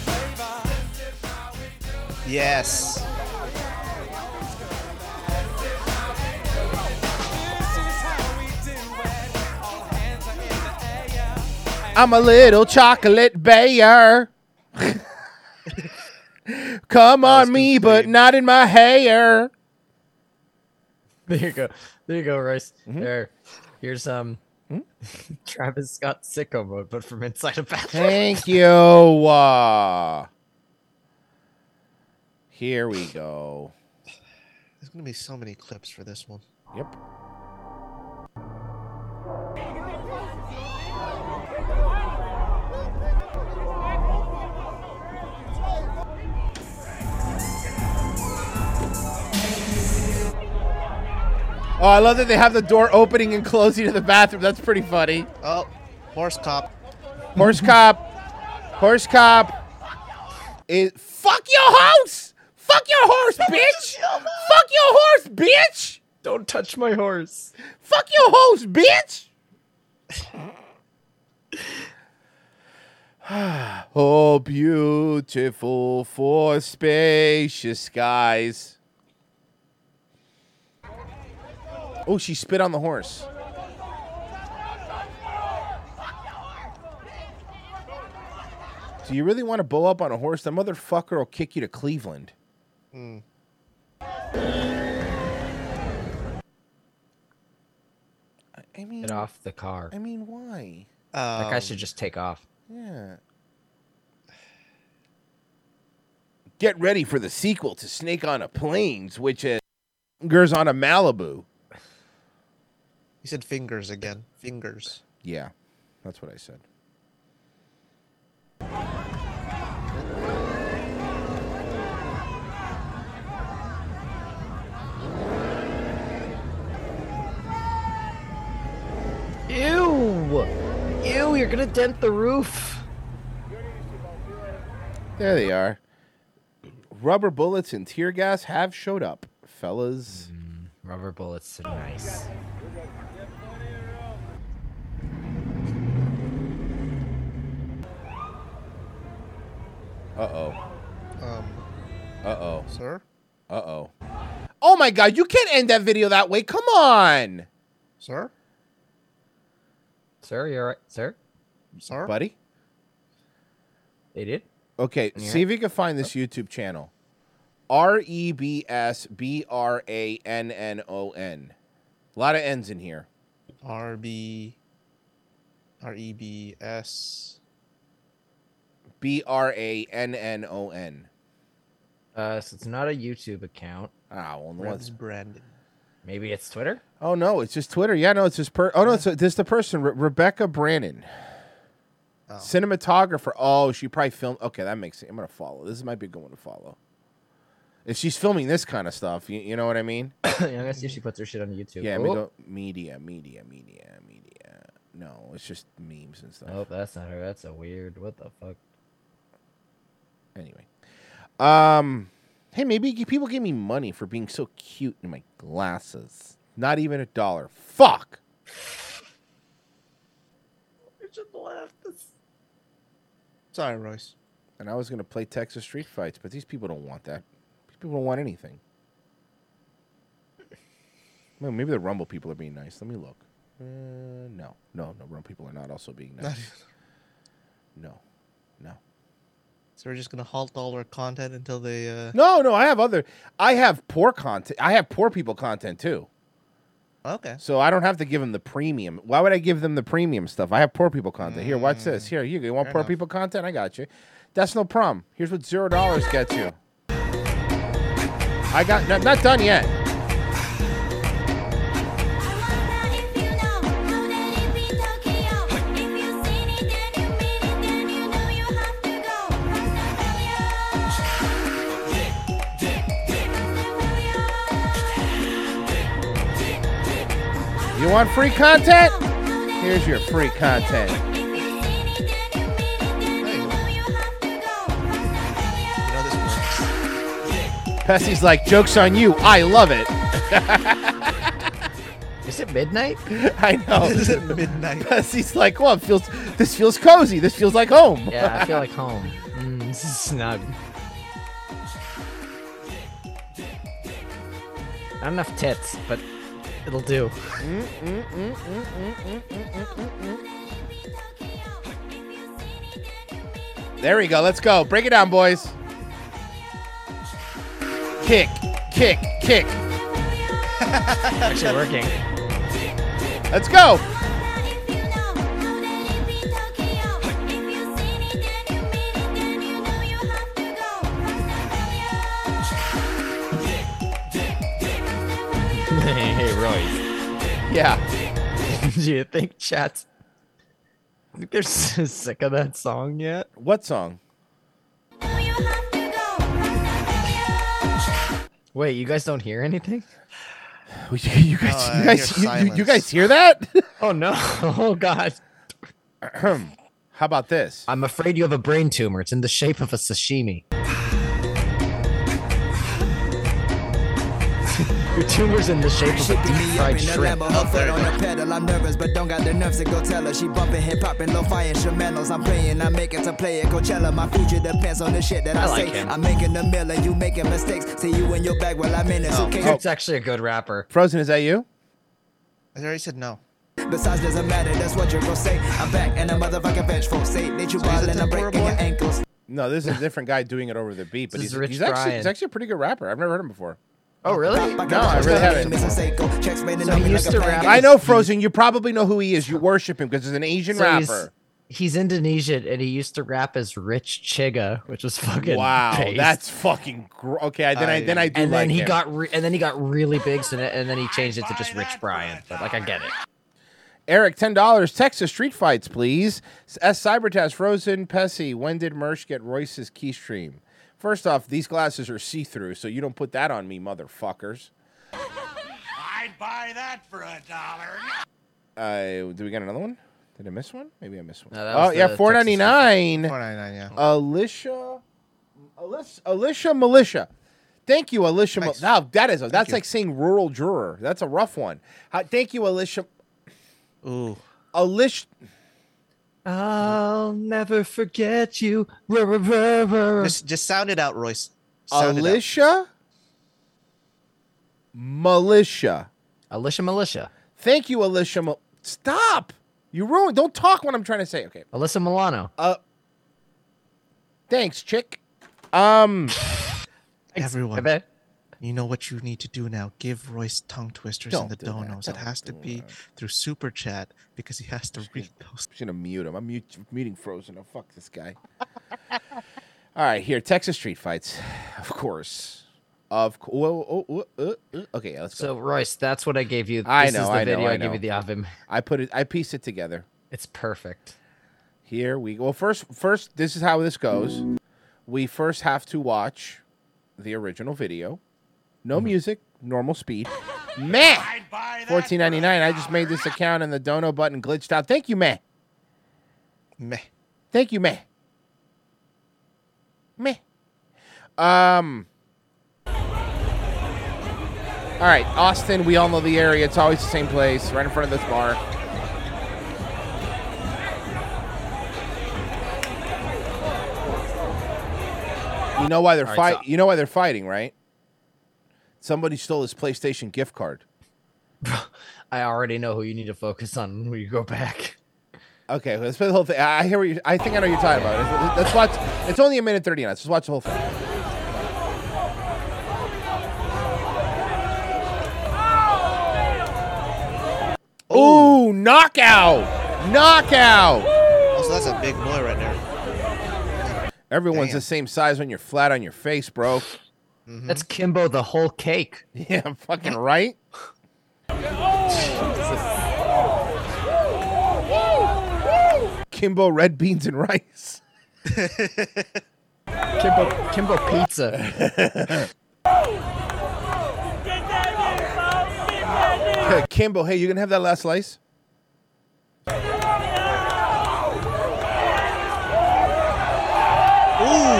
Yes. I'm a little chocolate bear. Come on me, but not in my hair. There you go. There you go, Royce. Mm-hmm. There. Here's um Hmm? Travis Scott sicko mode, but from inside a bathroom. Thank you. Uh, here we go. There's gonna be so many clips for this one. Yep. Oh, I love that they have the door opening and closing to the bathroom. That's pretty funny. Oh, horse cop. Horse cop. Horse cop. Is fuck your house. Fuck your horse, bitch. fuck your horse, bitch. Don't touch my horse. Fuck your horse, bitch. oh, beautiful for spacious skies. Oh, she spit on the horse. Do you really want to bow up on a horse? That motherfucker will kick you to Cleveland. Hmm. I mean, Get off the car. I mean, why? that guy Um, should just take off. Yeah. Get ready for the sequel to Snakes on a Plane, which is Fingers on a Malibu. He said fingers again. Fingers. Yeah, that's what I said. Ew! Ew, you're gonna dent the roof. There they are. Rubber bullets and tear gas have showed up, fellas. Mm, rubber bullets are nice. Uh oh. Um, Uh oh. sir? Uh oh. Oh my god, you can't end that video that way. Come on. Sir? Sir, you're right. Sir? Sir? Buddy? They did? Okay, Can you see if you can find this YouTube channel. R E B S B R A N N O N. A lot of N's in here. R B R E B S. B R A N N O N. Uh, so it's not a YouTube account. Ah, well, no, Rebs it's- Brandon. Maybe it's Twitter? Oh no, it's just Twitter. Yeah, no, it's just per. Oh no, it's this the person Re- Rebecca Brannon, Oh. cinematographer. Oh, she probably filmed. Okay, that makes sense. I'm gonna follow. This might be a good one to follow. If she's filming this kind of stuff, you, you know what I mean? yeah, I'm gonna see if she puts her shit on YouTube. Yeah, oh. go media, media, media, media. No, it's just memes and stuff. Nope, that's not her. That's a weird. What the fuck? Anyway, um, hey, maybe people give me money for being so cute in my glasses. Not even a dollar. Fuck. Sorry, Royce. And I was gonna play Texas Street Fights, but these people don't want that. These people don't want anything. Well, maybe the Rumble people are being nice. Let me look. Uh, no, no, no. Rumble people are not also being nice. No, no. So we're just gonna halt all our content until they. Uh... No, no. I have other. I have poor content. I have poor people content too. Okay. So I don't have to give them the premium. Why would I give them the premium stuff? I have poor people content. Here, watch this. Here, you, you want Fair poor enough. people content? I got you. That's no problem. Here's what zero dollars gets you. I got not done yet. You want free content? Here's your free content. You know this works. Pessy's like, joke's on you. I love it. Is it midnight? I know. Is it midnight? Pessy's like, well, it feels. This feels cozy. This feels like home. Yeah, I feel like home. Mm, this is snug. Not enough tits, but it'll do. There we go. Let's go. Break it down, boys. Kick, kick, kick. Actually working. Let's go. hey, Roy. Yeah. Do you think chat's I think they're so sick of that song yet? What song? Wait, you guys don't hear anything? You guys, Oh, you, guys hear you, you, you guys hear that? Oh no! Oh god! How about this? I'm afraid you have a brain tumor. It's in the shape of a sashimi. Your tumor's in the shape of a deep fried shrimp. Her foot on the pedal, I'm nervous, but don't got the nerves to go tell her. She bumping hip hop and lo-fi instrumentals. I'm playing, I'm making to play it. Coachella, my future depends on the shit that I, I like say. him. I'm making a mill and you making mistakes. See you in your bag while I'm in it. Oh, Okay. Dude's actually a good rapper. Frozen, is that you? I already said no. Besides, doesn't matter. That's what you're gonna say. I'm back and a motherfucking vengeful. Say that you So he's wild and I'm Tempura breaking your ankles. No, this is a different guy doing it over the beat, but he's, he's actually he's actually a pretty good rapper. I've never heard him before. Oh really? No, I really haven't. So he used to rap. I know Frozen. You probably know who he is. You worship him because he's an Asian So rapper. He's Indonesian and he used to rap as Rich Chigga, which was fucking Wow, based. that's fucking gr- okay. Then I, then I do and like then he him. got re- and then he got really big, so and then he changed it to just Rich Brian. But like I get it. Eric, ten dollars. Texas street fights, please. S Cybertest, Frozen, Pessy. When did Mersh get Royce's keystream? First off, these glasses are see through, so you don't put that on me, motherfuckers. I'd buy that for a dollar. Uh, do we get another one? Did I miss one? Maybe I missed one. No, that oh was yeah, the four ninety nine. Four ninety nine. Yeah. Alicia, Alicia, Alicia Militia. Thank you, Alicia. Mil- Now that is a, that's you. like saying rural juror. That's a rough one. Uh, thank you, Alicia. Ooh. Alicia. I'll never forget you. Just just sound it out, Royce. Sound it. Alicia. Militia. Alicia Militia. Thank you, Alicia. Mil- Stop. You ruined. Don't talk when I'm trying to say. Okay. Alyssa Milano. Uh. Thanks, chick. Um. Everyone, bet. You know what you need to do now. Give Royce tongue twisters Don't and the do donos. It Don't has to do be through super chat because he has to read those. I'm gonna mute him. I'm mute, muting Frozen. Oh fuck this guy. All right, here Texas street fights, of course, of course. Oh, oh, oh, uh, uh. Okay, let's go. So Royce, that's what I gave you. This I is know, the I know, video I I, gave you the Avim. I put it. I pieced it together. It's perfect. Here we go. Well, first, first, this is how this goes. We first have to watch the original video. No music, normal speed. Man, fourteen ninety nine. I just made this account and the dono button glitched out. Thank you, man. Meh. Thank you, man. Meh. Um. All right, Austin. We all know the area. It's always the same place, right in front of this bar. You know why they're right, fight. You know why they're fighting, right? Somebody stole his PlayStation gift card. I already know who you need to focus on when you go back. Okay, let's play the whole thing. I I hear what you. I think I know what you're talking about. Let's, let's watch. It's only a minute thirty minutes. Let's watch the whole thing. Ooh, knockout! Knockout! Also, that's a big boy right there. Everyone's Damn. the same size when you're flat on your face, bro. Mm-hmm. That's Kimbo the whole cake. Yeah, I'm fucking right. Kimbo red beans and rice. Kimbo Kimbo pizza. Kimbo, hey, you gonna have that last slice? Ooh,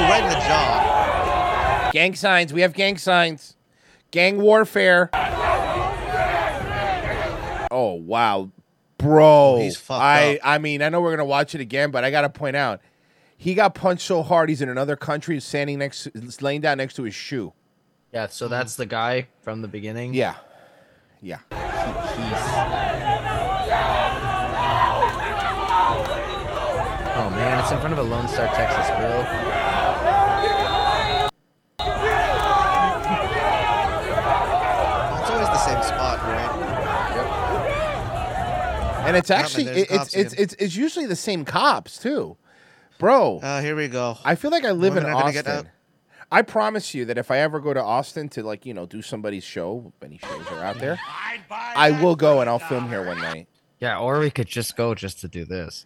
right in the jaw. Gang signs. We have gang signs. Gang warfare. Oh wow, bro. Oh, he's fucked I up. I mean I know we're gonna watch it again, but I gotta point out, he got punched so hard he's in another country, standing next, laying down next to his shoe. Yeah, so that's the guy from the beginning. Yeah, yeah. Oh man, it's in front of a Lone Star, Texas grill. It's always the same spot, right? And it's actually it- it's it's, it's it's usually the same cops too, bro. Uh, here we go. I feel like I live in Women are Austin. I promise you that if I ever go to Austin to like you know do somebody's show, if any shows are out there, I will go and I'll film here one night. Yeah, or we could just go just to do this.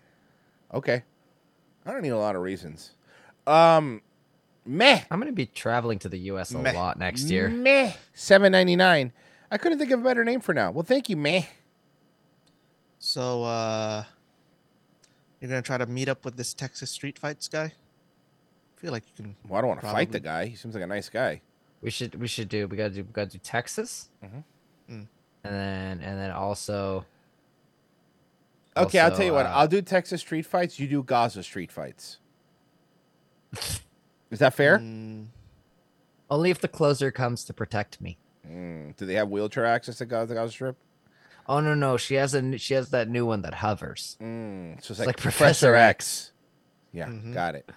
Okay, I don't need a lot of reasons. Um, meh. I'm gonna be traveling to the U.S. a Meh. lot next year. Meh. Seven ninety nine. I couldn't think of a better name for now. Well, thank you, meh. So, uh, you're gonna try to meet up with this Texas street fights guy? I feel like you can. Well, I don't want to fight the guy. He seems like a nice guy. We should we should do we gotta do we gotta do Texas, Mhm. Mm. and then and then also. Okay, I'll tell you what. uh, I'll do Texas street fights. You do Gaza street fights. Is that fair? Mm, Only if the closer comes to protect me. Mm, Do they have wheelchair access to Gaza, Gaza Strip? Oh no no she has a n- she has that new one that hovers. Mm, so it's It's like, like Professor Professor X. Yeah, Mhm. got it.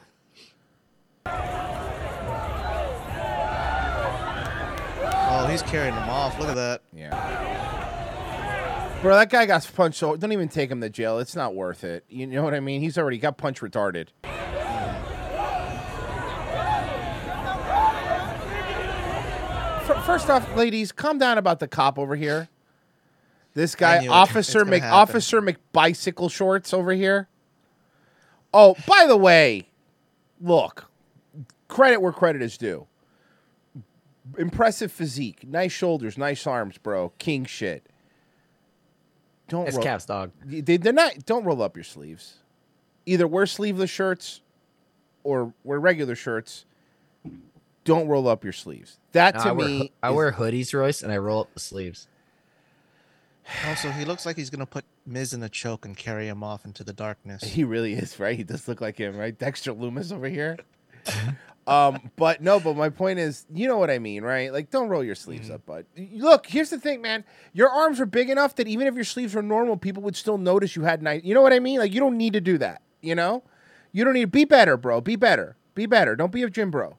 Oh, he's carrying them off. Look at that. Yeah. Bro, that guy got punched. So don't even take him to jail. It's not worth it. You know what I mean? He's already got punch retarded. First off, ladies, calm down about the cop over here. This guy. Officer Mc, happen. Officer McBicycle Shorts over here. Oh, by the way, look, credit where credit is due. Impressive physique, nice shoulders, nice arms, bro. King shit. Don't It's roll- Cavs, dog. They, they're not. Don't roll up your sleeves. Either wear sleeveless shirts, or wear regular shirts. Don't roll up your sleeves. That No, to I me, hoo- I is- wear hoodies, Royce, and I roll up the sleeves. Also, he looks like he's gonna put Miz in a choke and carry him off into the darkness. He really is, right? He does look like him, right? Dexter Loomis over here. um, but no, but my point is, you know what I mean, right? Like, don't roll your sleeves Mm-hmm. up, bud. Look, here's the thing, man. Your arms are big enough that even if your sleeves were normal, people would still notice you had nice. You know what I mean? Like, you don't need to do that. You know, you don't need to be better, bro. Be better. Be better. Don't be a gym bro.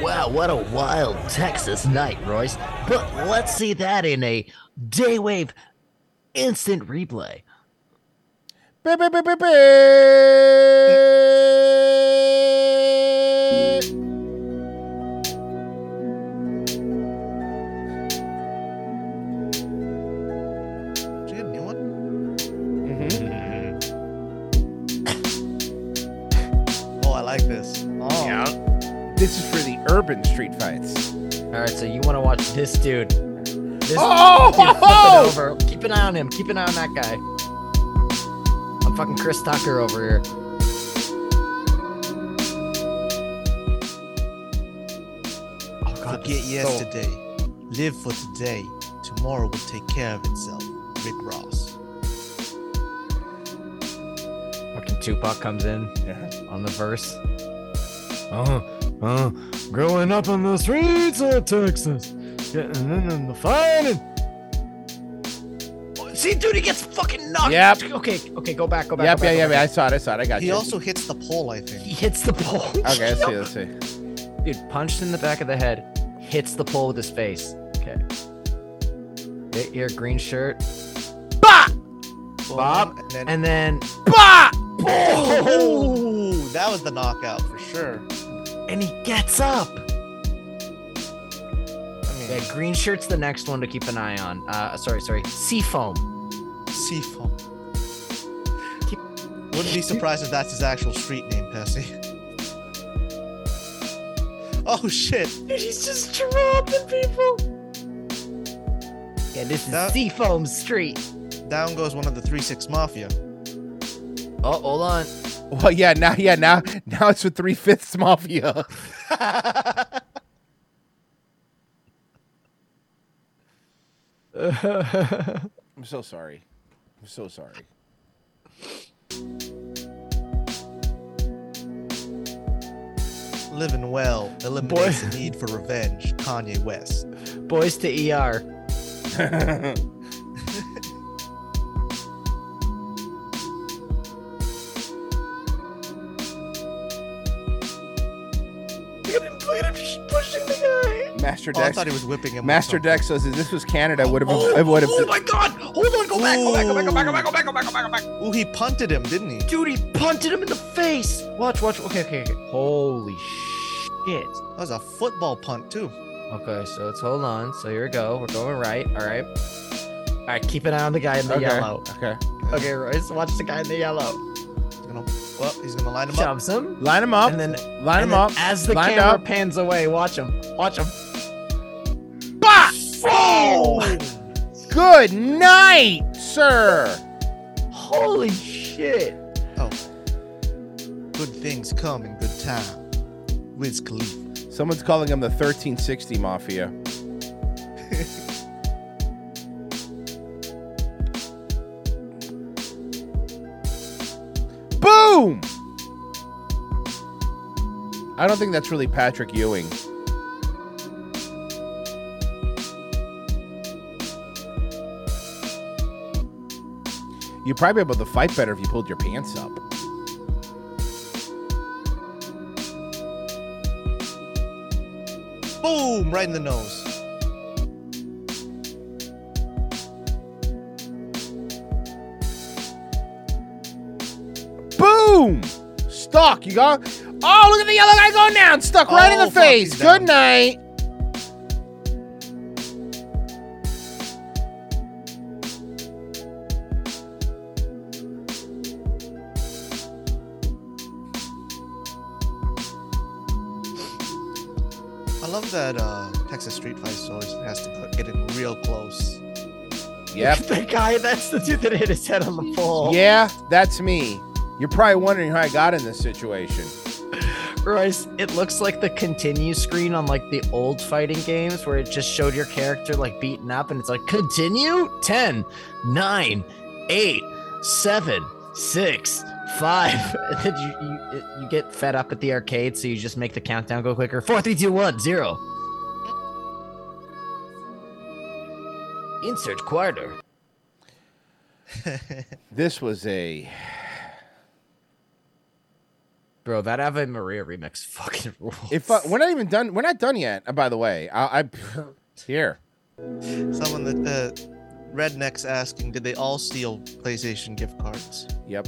Wow, what a wild Texas night, Royce. But let's see that in a Daywave instant replay. Beep, beep, beep, urban street fights. All right, so you want to watch this dude? This Oh! dude flipping over. Keep an eye on him. Keep an eye on that guy. I'm fucking Chris Tucker over here. Oh God, Forget this is so- yesterday. Live for today. Tomorrow will take care of itself. Rick Ross. Fucking Tupac comes in on the verse. Oh, oh, growing up on the streets of Texas, getting in the fighting. See, dude, he gets fucking knocked. Yep. Okay, okay, go back, go back. Yep, go yeah, back, yeah, go yeah. I saw it. I saw it. I got He you. also hits the pole, I think. He hits the pole. Okay, let's see. Let's see. Dude, punched in the back of the head, hits the pole with his face. Okay. Here- Here, green shirt. Bob. And then, And then, Bah! oh, that was the knockout for sure. And he gets up. I mean, Yeah, green shirt's the next one to keep an eye on. Uh, sorry, sorry. Seafoam. Seafoam. Wouldn't be surprised if that's his actual street name, Percy. Oh shit! Dude, he's just dropping people. Yeah, this is That- Seafoam Street. Down goes one of the three six mafia. Oh, hold on. Well, yeah, now, yeah, now, now it's with three fifths mafia. I'm so sorry. I'm so sorry. Living well eliminates the need for revenge. Kanye West. Boys to ER. the guy. Master Oh, I Dex. thought he was whipping him. Master something. Dex says, if this was Canada, would have, it would have. oh, oh my god! Hold on, go back, go back, go back, go back, go back, go back, go back, go back, go back. Ooh, he punted him, didn't he? Dude, he punted him in the face. Watch, watch. Okay, okay, okay. Holy shit. That was a football punt too. Okay, so let's hold on. So here we go. We're going right. All right. All right, keep an eye on the guy in the Okay, yellow. Okay. Okay, Royce, watch the guy in the yellow. He's gonna, well, he's gonna line him up. Shoves him. Line him up. And then line and him then up. As the lined camera up. pans away, watch him. Watch him. Bah! Oh! Good night, sir. Holy shit. Oh. Good things come in good time. Wiz Khalifa. Someone's calling him the 1360 Mafia. Boom! I don't think that's really Patrick Ewing. You'd probably be able to fight better if you pulled your pants up. Boom! Right in the nose. Boom! Stuck. You got. Oh, look at the yellow guy going down. Stuck right in Oh, the face. he's Good down. night. Love that uh, Texas Street Fights always has to get in real close. Yep. the guy, that's the dude that hit his head on the pole. Yeah, that's me. You're probably wondering how I got in this situation. Royce, it looks like the continue screen on like the old fighting games where it just showed your character like beaten up and it's like continue 10, 9, 8, 7, 6, 5. And then you, you, you get fed up at the arcade, so you just make the countdown go quicker 4, 3, 2, 1, 0. Insert quarter. This was a. Bro, that Ave Maria remix fucking rules. If uh, we're not even done, we're not done yet. uh, By the way, I, I here. Someone that uh, rednecks asking, did they all steal PlayStation gift cards? Yep.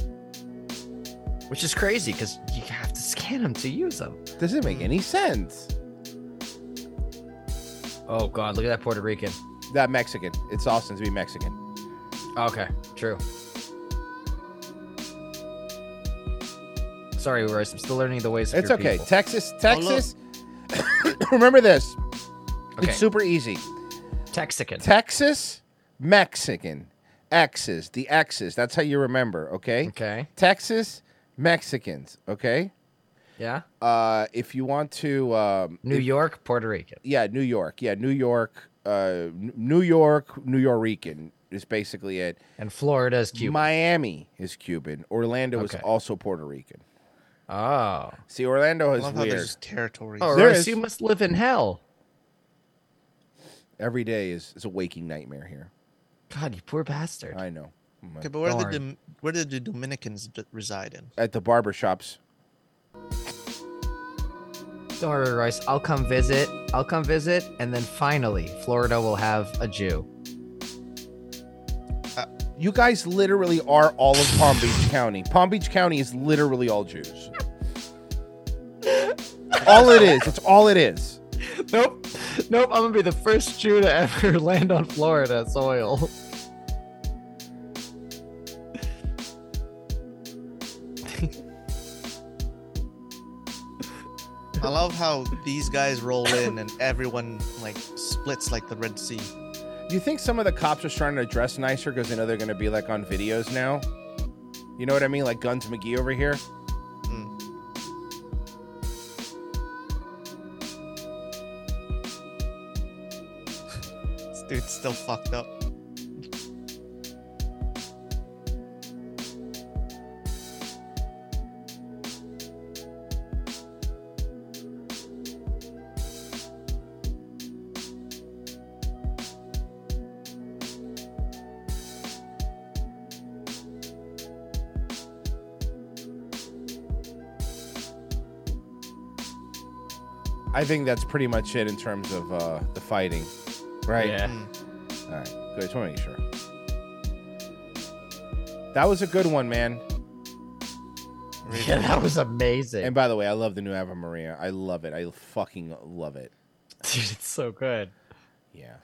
Which is crazy because you have to scan them to use them. Doesn't make any sense. Oh god, look at that Puerto Rican. That Mexican. It's Austin to be Mexican. Okay, true. Sorry, Royce. I'm still learning the ways of It's your okay. people. Texas, oh, Texas. Remember this. Okay. It's super easy. Texican. Texas, Mexican. X's, the X's. That's how you remember, okay? Okay. Texas, Mexicans, okay? Yeah. Uh, if you want to, um, New if- York, Puerto Rican. yeah, New York, yeah, New York, uh, N- New York, New Yorican is basically it. And Florida is Cuban. Miami is Cuban. Orlando is also Puerto Rican. Oh. See, Orlando I is love how weird. there's territories. Oh, There Royce, is. you must live in hell. Every day is, is a waking nightmare here. God, you poor bastard. I know. Mm-hmm. Okay, but where Don't did the where did the Dominicans d- reside in? At the barber shops. Don't worry, Royce. I'll come visit. I'll come visit, and then finally, Florida will have a Jew. Uh, you guys literally are all of Palm Beach County. Palm Beach County is literally all Jews. all it is. It's all it is. Nope. Nope. I'm gonna be the first Jew to ever land on Florida soil. I love how these guys roll in and everyone like splits like the Red Sea. Do you think some of the cops are starting to dress nicer because they know they're going to be like on videos now? You know what I mean? Like Guns McGee over here. Mm. This dude's still fucked up. I think that's pretty much it in terms of uh, the fighting, right? Yeah. All right, good. Just want to make sure. That was a good one, man. Yeah, that was amazing. And by the way, I love the new Ave Maria. I love it. I fucking love it. Dude, it's so good. Yeah.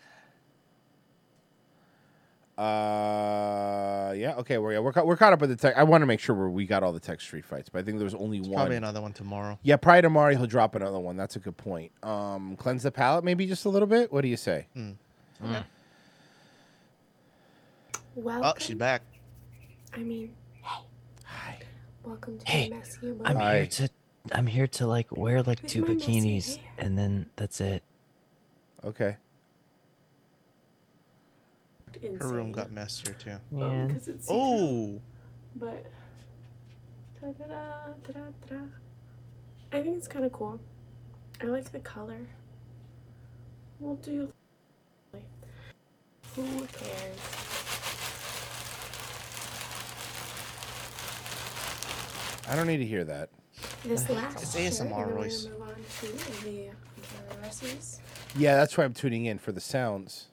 Uh, yeah. Okay, we're we're, ca- we're caught up with the tech. I want to make sure we're, we got all the tech street fights, but I think there was only one. Probably another one tomorrow. Yeah, probably tomorrow he'll drop another one. That's a good point. Um, cleanse the palate, maybe just a little bit. What do you say? Welcome. Oh, she's back. I mean, hey. Hi. Welcome to Hey, the messy I'm world. here to I'm here to like wear like With two my bikinis and then that's it. Okay. Her room got messier too. Yeah. Oh, 'cause it's Oh, But da-da-da, da-da-da. I think it's kind of cool. I like the color. We'll do. Who cares? I don't need to hear that. This last It's ASMR, and Royce. gonna move on to the dresses. Yeah, that's why I'm tuning in for the sounds.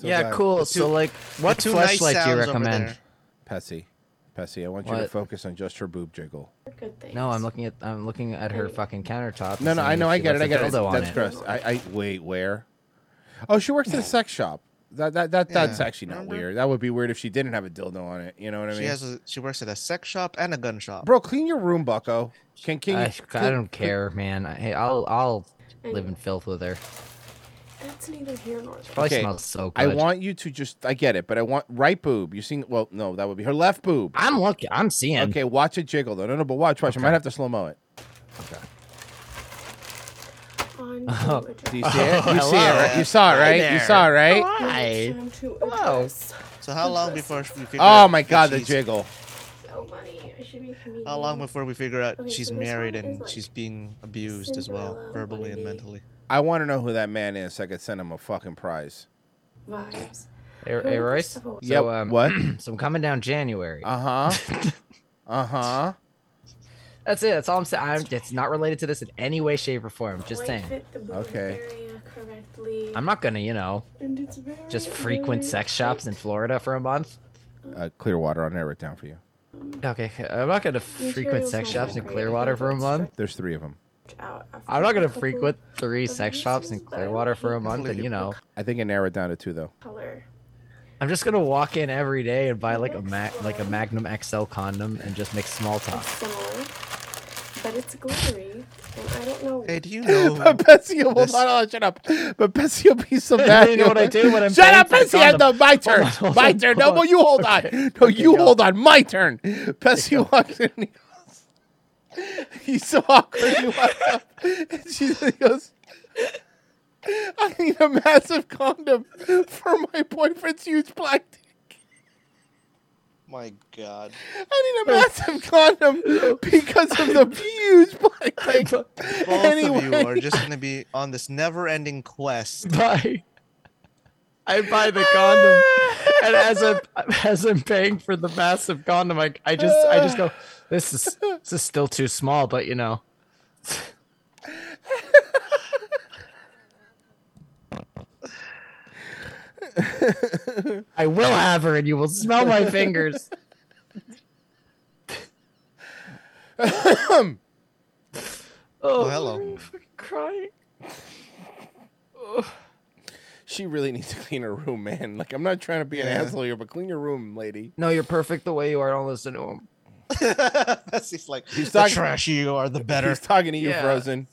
So yeah, glad- cool. So like what two nice flashlight do you sounds over recommend? there. Pessy, Pessy, I want you to What? focus on just her boob jiggle. Good things. No, I'm looking at I'm looking at her fucking countertop. and No, no, seeing I if know, I she get it, left I a get it. dildo on That's it. gross. I, I wait, where? Oh, she works at a sex shop. That that that that's Yeah, actually not remember? weird. That would be weird if she didn't have a dildo on it. You know what I mean? she mean? has a, she works at a sex shop and a gun shop. Bro, clean your room, Bucko. Can can you? I, I don't care, man. I- Hey, I'll I'll live in filth with her. That's neither here nor there. Probably smells so good. I want you to just. I get it, but I want right boob. You seen? Well, no, that would be her left boob. I'm looking. I'm seeing. Okay, watch it jiggle though. No, no, but watch, watch. I might have to slow mo it. On Oh. Do you see it? You see it? Right? You saw it, Hi right? You saw it, right? Hi. Hello. So how long before we figure Oh my god, the jiggle. So funny. I should be. How long before we figure out Okay, she's so married and like she's being abused as well, verbally and mentally? I want to know who that man is. So I could send him a fucking prize. Vibes. Hey, Who hey Royce. Christopher? So, Yep, um, what? so I'm coming down January. Uh huh. uh huh. That's it. That's all I'm saying. I'm, it's not related to this in any way, shape, or form. Just Like, saying. fit the boob Okay. I'm not gonna, you know, And it's very, just frequent very sex shops in Florida for a month. Uh, Clearwater. I'll narrow it down for you. Okay, I'm not gonna frequent sex shops in Clearwater for a month. There's three of them. Out after I'm not gonna couple frequent three sex shops in Clearwater for a month, and you know, I think I narrowed it down to two though. color. I'm just gonna walk in every day and buy like a ma- like a Magnum XL condom and just make small talk. Similar, but it's glittery, and I don't know. Hey, do you know? But Betsy, hold this- on, hold on, shut up. But Betsy will be so bad. You know what I do when I'm Shut up, for the Betsy. I- No, condom? my Hold turn. on, hold my turn. No, hold well, on. you hold on. No, okay, you go. hold on. My turn. Betsy walks in. And he goes, he's so awkward. He walks up. And she he goes, I need a massive condom for my boyfriend's huge black dick. My God. I need a massive condom because of the huge black dick. Both Anyway. of you are just going to be on this never-ending quest. Buy. I buy the condom, and as I'm as I'm paying for the massive condom, I, I just I just go, this is this is still too small, but you know. I will have her, and you will smell my fingers. Oh, hello. I'm fucking crying. She really needs to clean her room, man. Like I'm not trying to be an Yeah. asshole here, but clean your room, lady. No, you're perfect the way you are. Don't listen to him. Bessie's like, He's the talking- trashy you are, the better. He's talking to you, Yeah. Frozen.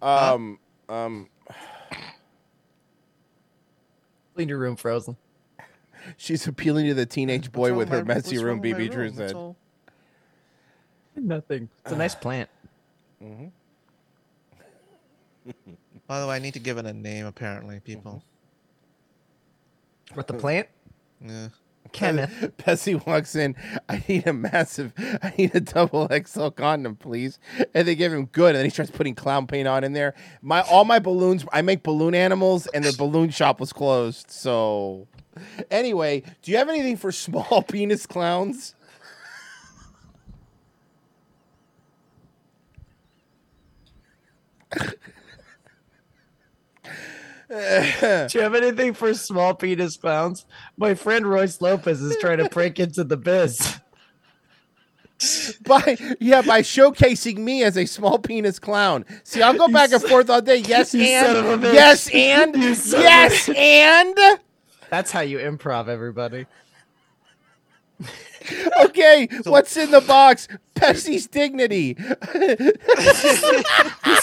Um, um, Clean your room, Frozen. she's appealing to the teenage boy wrong with her messy room. wrong with BB Drew room? That's said. all. Nothing. It's a nice plant. Mm-hmm. By the way, I need to give it a name. Apparently, people. What the plant? Yeah. Kenneth. Bessie walks in. I need a massive. I need a double XL condom, please. And they give him good, and then he starts putting clown paint on in there. My all my balloons. I make balloon animals, and the balloon shop was closed. So, anyway, do you have anything for small penis clowns? Do you have anything for small penis clowns? My friend Royce Lopez is trying to break into the biz. by yeah, by showcasing me as a small penis clown. See, I'll go back and forth all day. Yes, You son of a and yes, and You son of a yes, and That's how you improv, everybody. Okay. What's in the box? Bessie's dignity. this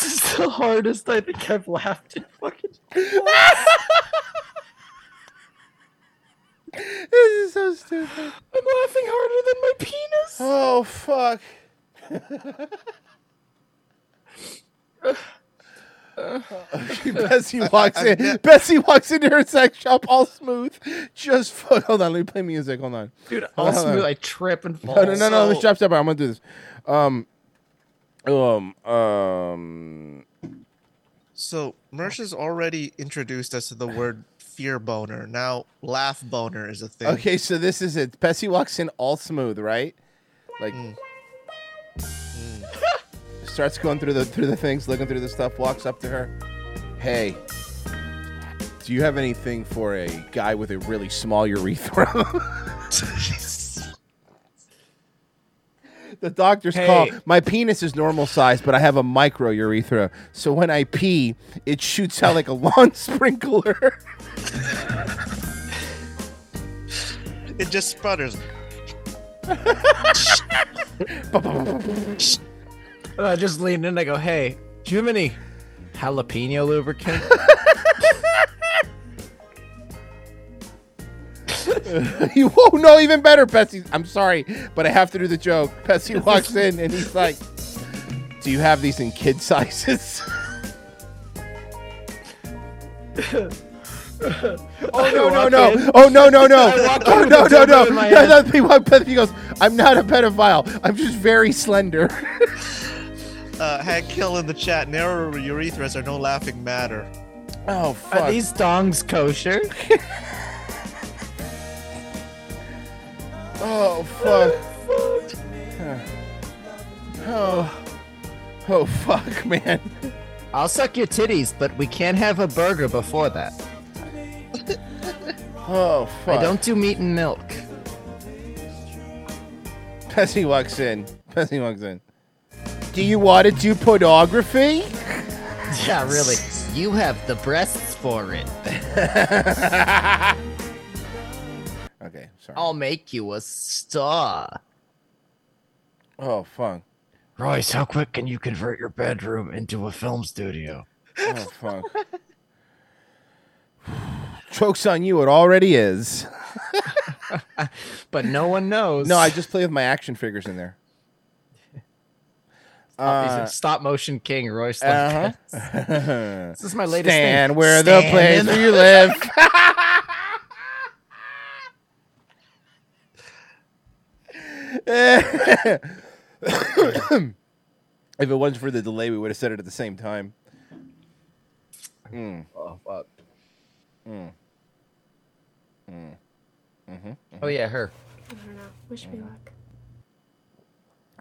is the hardest I think I've laughed in fucking. this is so stupid. I'm laughing harder than my penis. Oh fuck. Bessie walks in. Bessie walks into her sex shop all smooth. Just fuck. Hold on, let me play music. Hold on, Dude, all on, hold on. smooth. I trip and fall. No, no, no, no. Let me So- stop, stop. I'm gonna do this. Um, um, um. So Mersh has already introduced us to the word fear boner. Now laugh boner is a thing. Okay, so this is it. Bessie walks in all smooth, right? Like, starts going through the through the things, looking through the stuff. Walks up to her. Hey, do you have anything for a guy with a really small urethra? the doctor's call. My penis is normal size, but I have a micro urethra. So when I pee, it shoots out like a lawn sprinkler. It just sputters. And I just lean in. I go, "Hey, do you have any jalapeno lubricant?" you won't know even better, Bessie. I'm sorry, but I have to do the joke. Bessie walks in and he's like, "Do you have these in kid sizes?" oh no oh, no walk no! in. Oh no no no! I walk in Oh no no no! No, hand. no, he goes, "I'm not a pedophile. I'm just very slender." Uh, Hank Kill in the chat. Narrow urethras are no laughing matter. oh fuck. Are these dongs kosher? Oh fuck! oh oh fuck, man! I'll suck your titties, but we can't have a burger before that. Oh fuck! I don't do meat and milk. Bessie walks in. Bessie walks in. Do you want to do pornography? Yeah, really. You have the breasts for it. okay, sorry. I'll make you a star. Oh fuck. Royce, how quick can you convert your bedroom into a film studio? Oh fuck. Joke's on you, it already is. But no one knows. No, I just play with my action figures in there. Stop, he's Uh, a stop motion king, Royce. uh-huh. this is my latest Stand thing. where the Stand place where you live. if it wasn't for the delay, we would have said it at the same time. Mm. Oh fuck. Mm. Mm. Mhm. Oh yeah, her. I don't know. Wish me luck.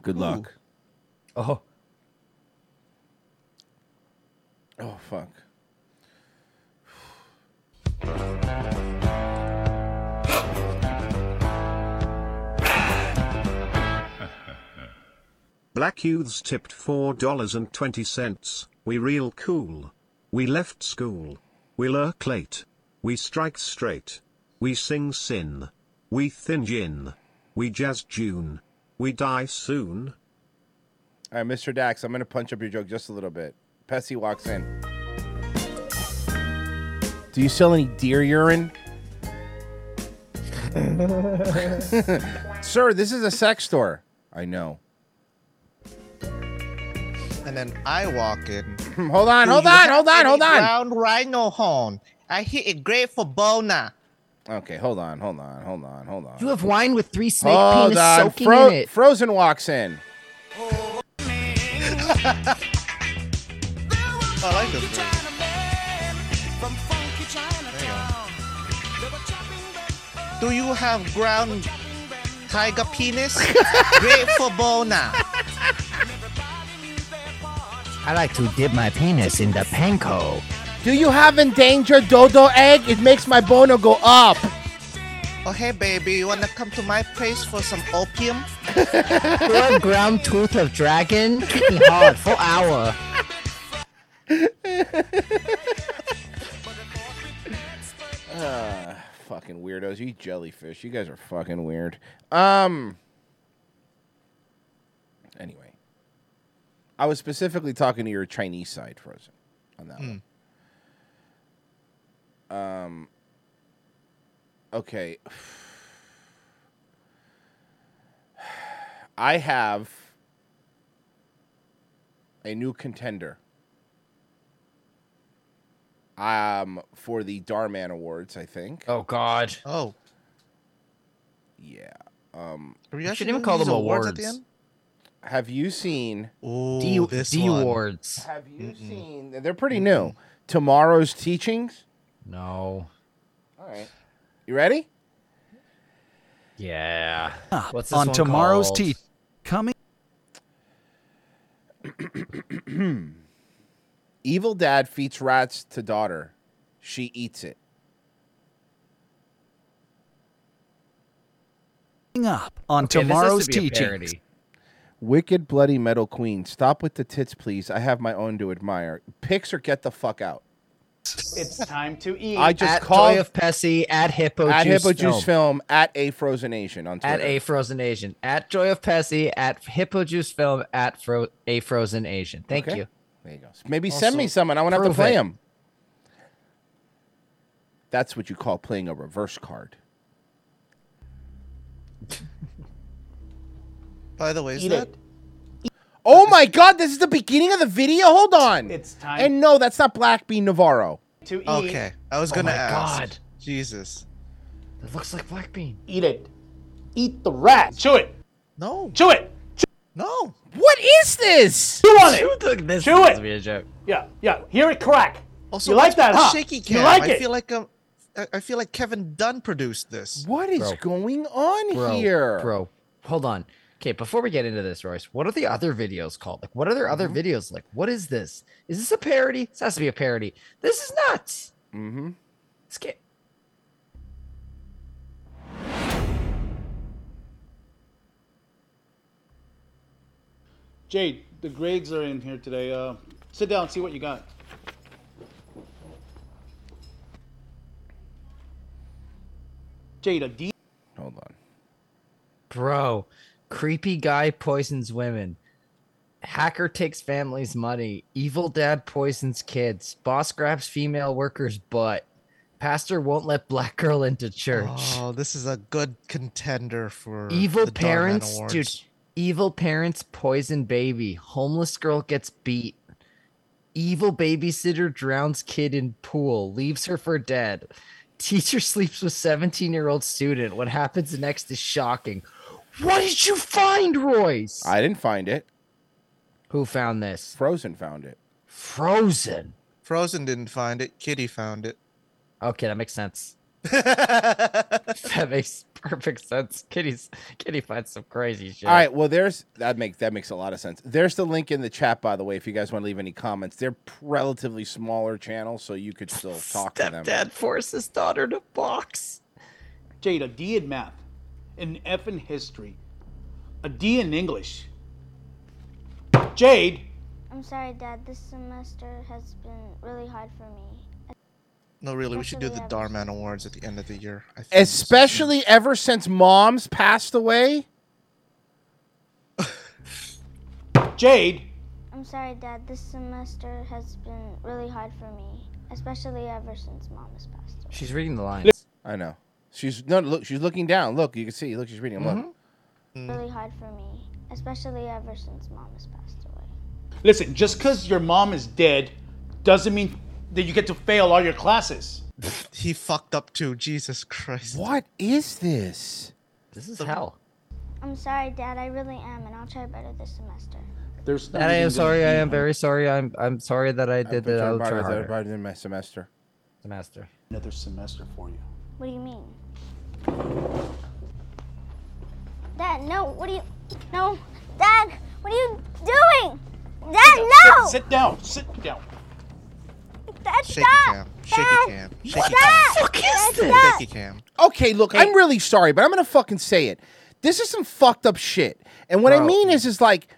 Good luck. Oh. Oh fuck. Black youths tipped $4.20. We real cool. We left school. We lurk late. We strike straight. We sing sin. We thin gin. We jazz June. We die soon. All right, Mr. Dax, I'm gonna punch up your joke just a little bit. Pessy walks in. Do you sell any deer urine? Sir, this is a sex store. I know. And then I walk in. hold on, Do hold you on, have hold on, any hold on. Ground rhino horn. I hit it great for Bona. Okay, hold on, hold on, hold on, hold on. You have wine with three snake Hold penis on. soaking Fro- in it. Frozen walks in. I like this. Movie. Do you have ground tiger penis? great for Bona. I like to dip my penis in the panko. Do you have endangered dodo egg? It makes my boner go up. Oh hey baby, you wanna come to my place for some opium? Ground tooth of dragon. Keep me hard for hour. Ah, fucking weirdos. You eat jellyfish. You guys are fucking weird. Um. Anyway, I was specifically talking to your Chinese side, Frozen, on that one. Um. Okay. I have a new contender. Um, for the Dhar Mann Awards, I think. Oh God. Oh. Yeah. Um, Are we shouldn't even call them awards at the end? Have you seen Ooh, D, this D one. awards. Have you seen? They're pretty new. Tomorrow's teachings. No. All right. You ready? Yeah. What's this on one tomorrow's called? tea coming Evil dad feeds rats to daughter. She eats it. up on Okay, this to tomorrow's be a teachings. Wicked bloody metal queen. Stop with the tits, please. I have my own to admire. Picks or get the fuck out. It's time to eat. I just at called Joy of Pessy at Hippo at Juice Hippo Juice Film. Film at a Frozen Asian on Twitter. At a Frozen Asian. At Joy of Pessy at Hippo Juice Film at Fro- a Frozen Asian. Thank Okay. you. There you go. Maybe send me Also, some and I won't have to play it. them. That's what you call playing a reverse card. By the way, is Eat that it. Oh my god, this is the beginning of the video? Hold on. It's time And no, that's not Black Bean Navarro. to eat. okay? I was Oh gonna my ask. God. Jesus. That looks like Black Bean. Eat it. Eat the rat. Chew it. No. Chew it. No. What is this? Chew on it. This Chew is it. be a joke. Yeah, yeah. Hear it crack. Also, you like that, huh? Shaky You cam. like I it? feel like um, I- I feel like Kevin Dunn produced this. What is Bro. going on Bro, here? bro, hold on. Okay, before we get into this, Royce, what are the other videos called? Like, what are their other videos like? What is this? Is this a parody? This has to be a parody. This is nuts. Mm-hmm. Skip. Jade, the grades are in here today. Uh, sit down, and see what you got. Jade, a D. Hold on. Bro, creepy guy poisons women. Hacker takes family's money. Evil dad poisons kids. Boss grabs female worker's butt. Pastor won't let black girl into church. Oh, this is a good contender for evil the Dhar Mann parents, Awards. dude. Evil parents poison baby. Homeless girl gets beat. Evil babysitter drowns kid in pool. Leaves her for dead. Teacher sleeps with 17 year old student. What happens next is shocking. What did you find, Royce? I didn't find it. Who found this? Frozen found it. Frozen. Frozen didn't find it. Kitty found it. Okay, that makes sense. that makes perfect sense. Kitty's Kitty finds some crazy shit. All right, well, there's that makes that makes a lot of sense. There's the link in the chat, by the way, if you guys want to leave any comments. They're relatively smaller channels, so you could still talk to them. Dad forces daughter to box. Jade, a D in math, an F in history, a D in English. Jade, I'm sorry, Dad. This semester has been really hard for me. No, really, we should do the Dhar Mann Awards at the end of the year. I think. Especially ever since mom's passed away. Jade, I'm sorry, Dad. This semester has been really hard for me, especially ever since Mom has passed away. She's reading the lines. I know. She's no look. She's looking down. Look, you can see. Look, she's reading. them. Look. Mm-hmm. Really hard for me, especially ever since Mom has passed away. listen, just because your mom is dead doesn't mean that you get to fail all your classes. He fucked up too. Jesus Christ. What is this? This is hell. I'm sorry, Dad. I really am, and I'll try better this semester. There's Dad, I am sorry. I am very sorry. I'm I'm sorry that I did that. I'll try harder. Right in my semester. Semester. Another semester for you. What do you mean? Dad, no. What do you? No, Dad. What are you doing? Dad, no. Sit, sit down. Sit down. Dad, Shaky stop. cam. Shaky cam. Shaky Dad, cam. Dad, stop. Shaky cam. Okay, look, I'm really sorry, but I'm gonna fucking say it. This is some fucked up shit. And what I mean is, is like,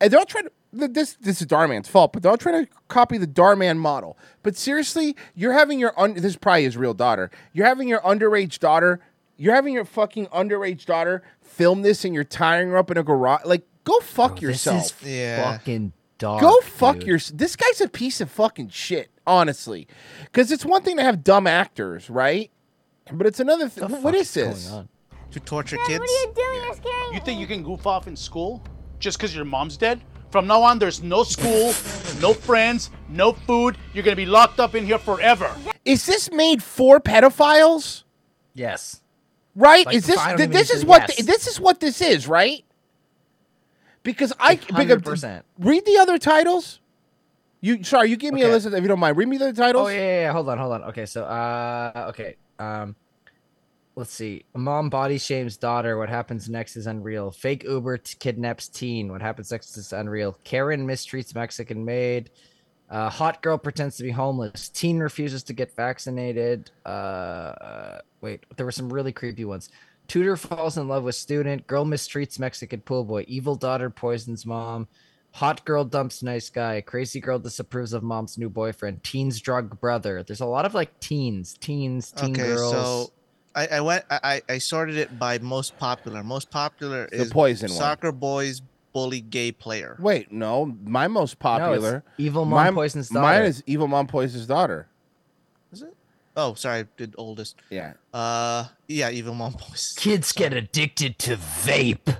and they're all trying to. This this is Dhar Mann's fault, but they're all trying to copy the Dhar Mann model. But seriously, you're having your un- this is probably his real daughter. You're having your underage daughter. You're having your fucking underage daughter film this, and you're tying her up in a garage. Like, go fuck yourself. This is fucking dog. Go fuck dude. your. This guy's a piece of fucking shit, honestly. Because it's one thing to have dumb actors, right? But it's another thing. What is this? To torture Dad, kids. what are you doing? You're scaring You think you can goof off in school just because your mom's dead? From now on, there's no school, no friends, no food. You're gonna be locked up in here forever. Is this made for pedophiles? Yes. Right? Like, is this th- this is to what guess. this is what this is, right? Because I Like, 100%. read the other titles. You sorry, you give me a Okay. list of, if you don't mind. Read me the titles. Oh yeah, yeah, yeah. Hold on, hold on. Okay, so uh, okay. Um, let's see. Mom body shames daughter. What happens next is unreal. Fake Uber t- kidnaps teen. What happens next is unreal. Karen mistreats Mexican maid. Uh, hot girl pretends to be homeless. Teen refuses to get vaccinated. Uh, uh, wait, there were some really creepy ones. Tutor falls in love with student. Girl mistreats Mexican pool boy. Evil daughter poisons mom. Hot girl dumps nice guy. Crazy girl disapproves of mom's new boyfriend. Teens drug brother. There's a lot of like teens, teens, teen Okay, girls. so I, I went. I, I I sorted it by most popular. Most popular The is poison one. soccer boys bully gay player. Wait, no, my most popular. Evil Mom mine- Poisons daughter. Mine is Evil Mom Poison's daughter. Is it? Oh, sorry, I did oldest. Yeah. Uh, yeah, evil mom boys. Kids get addicted to vape.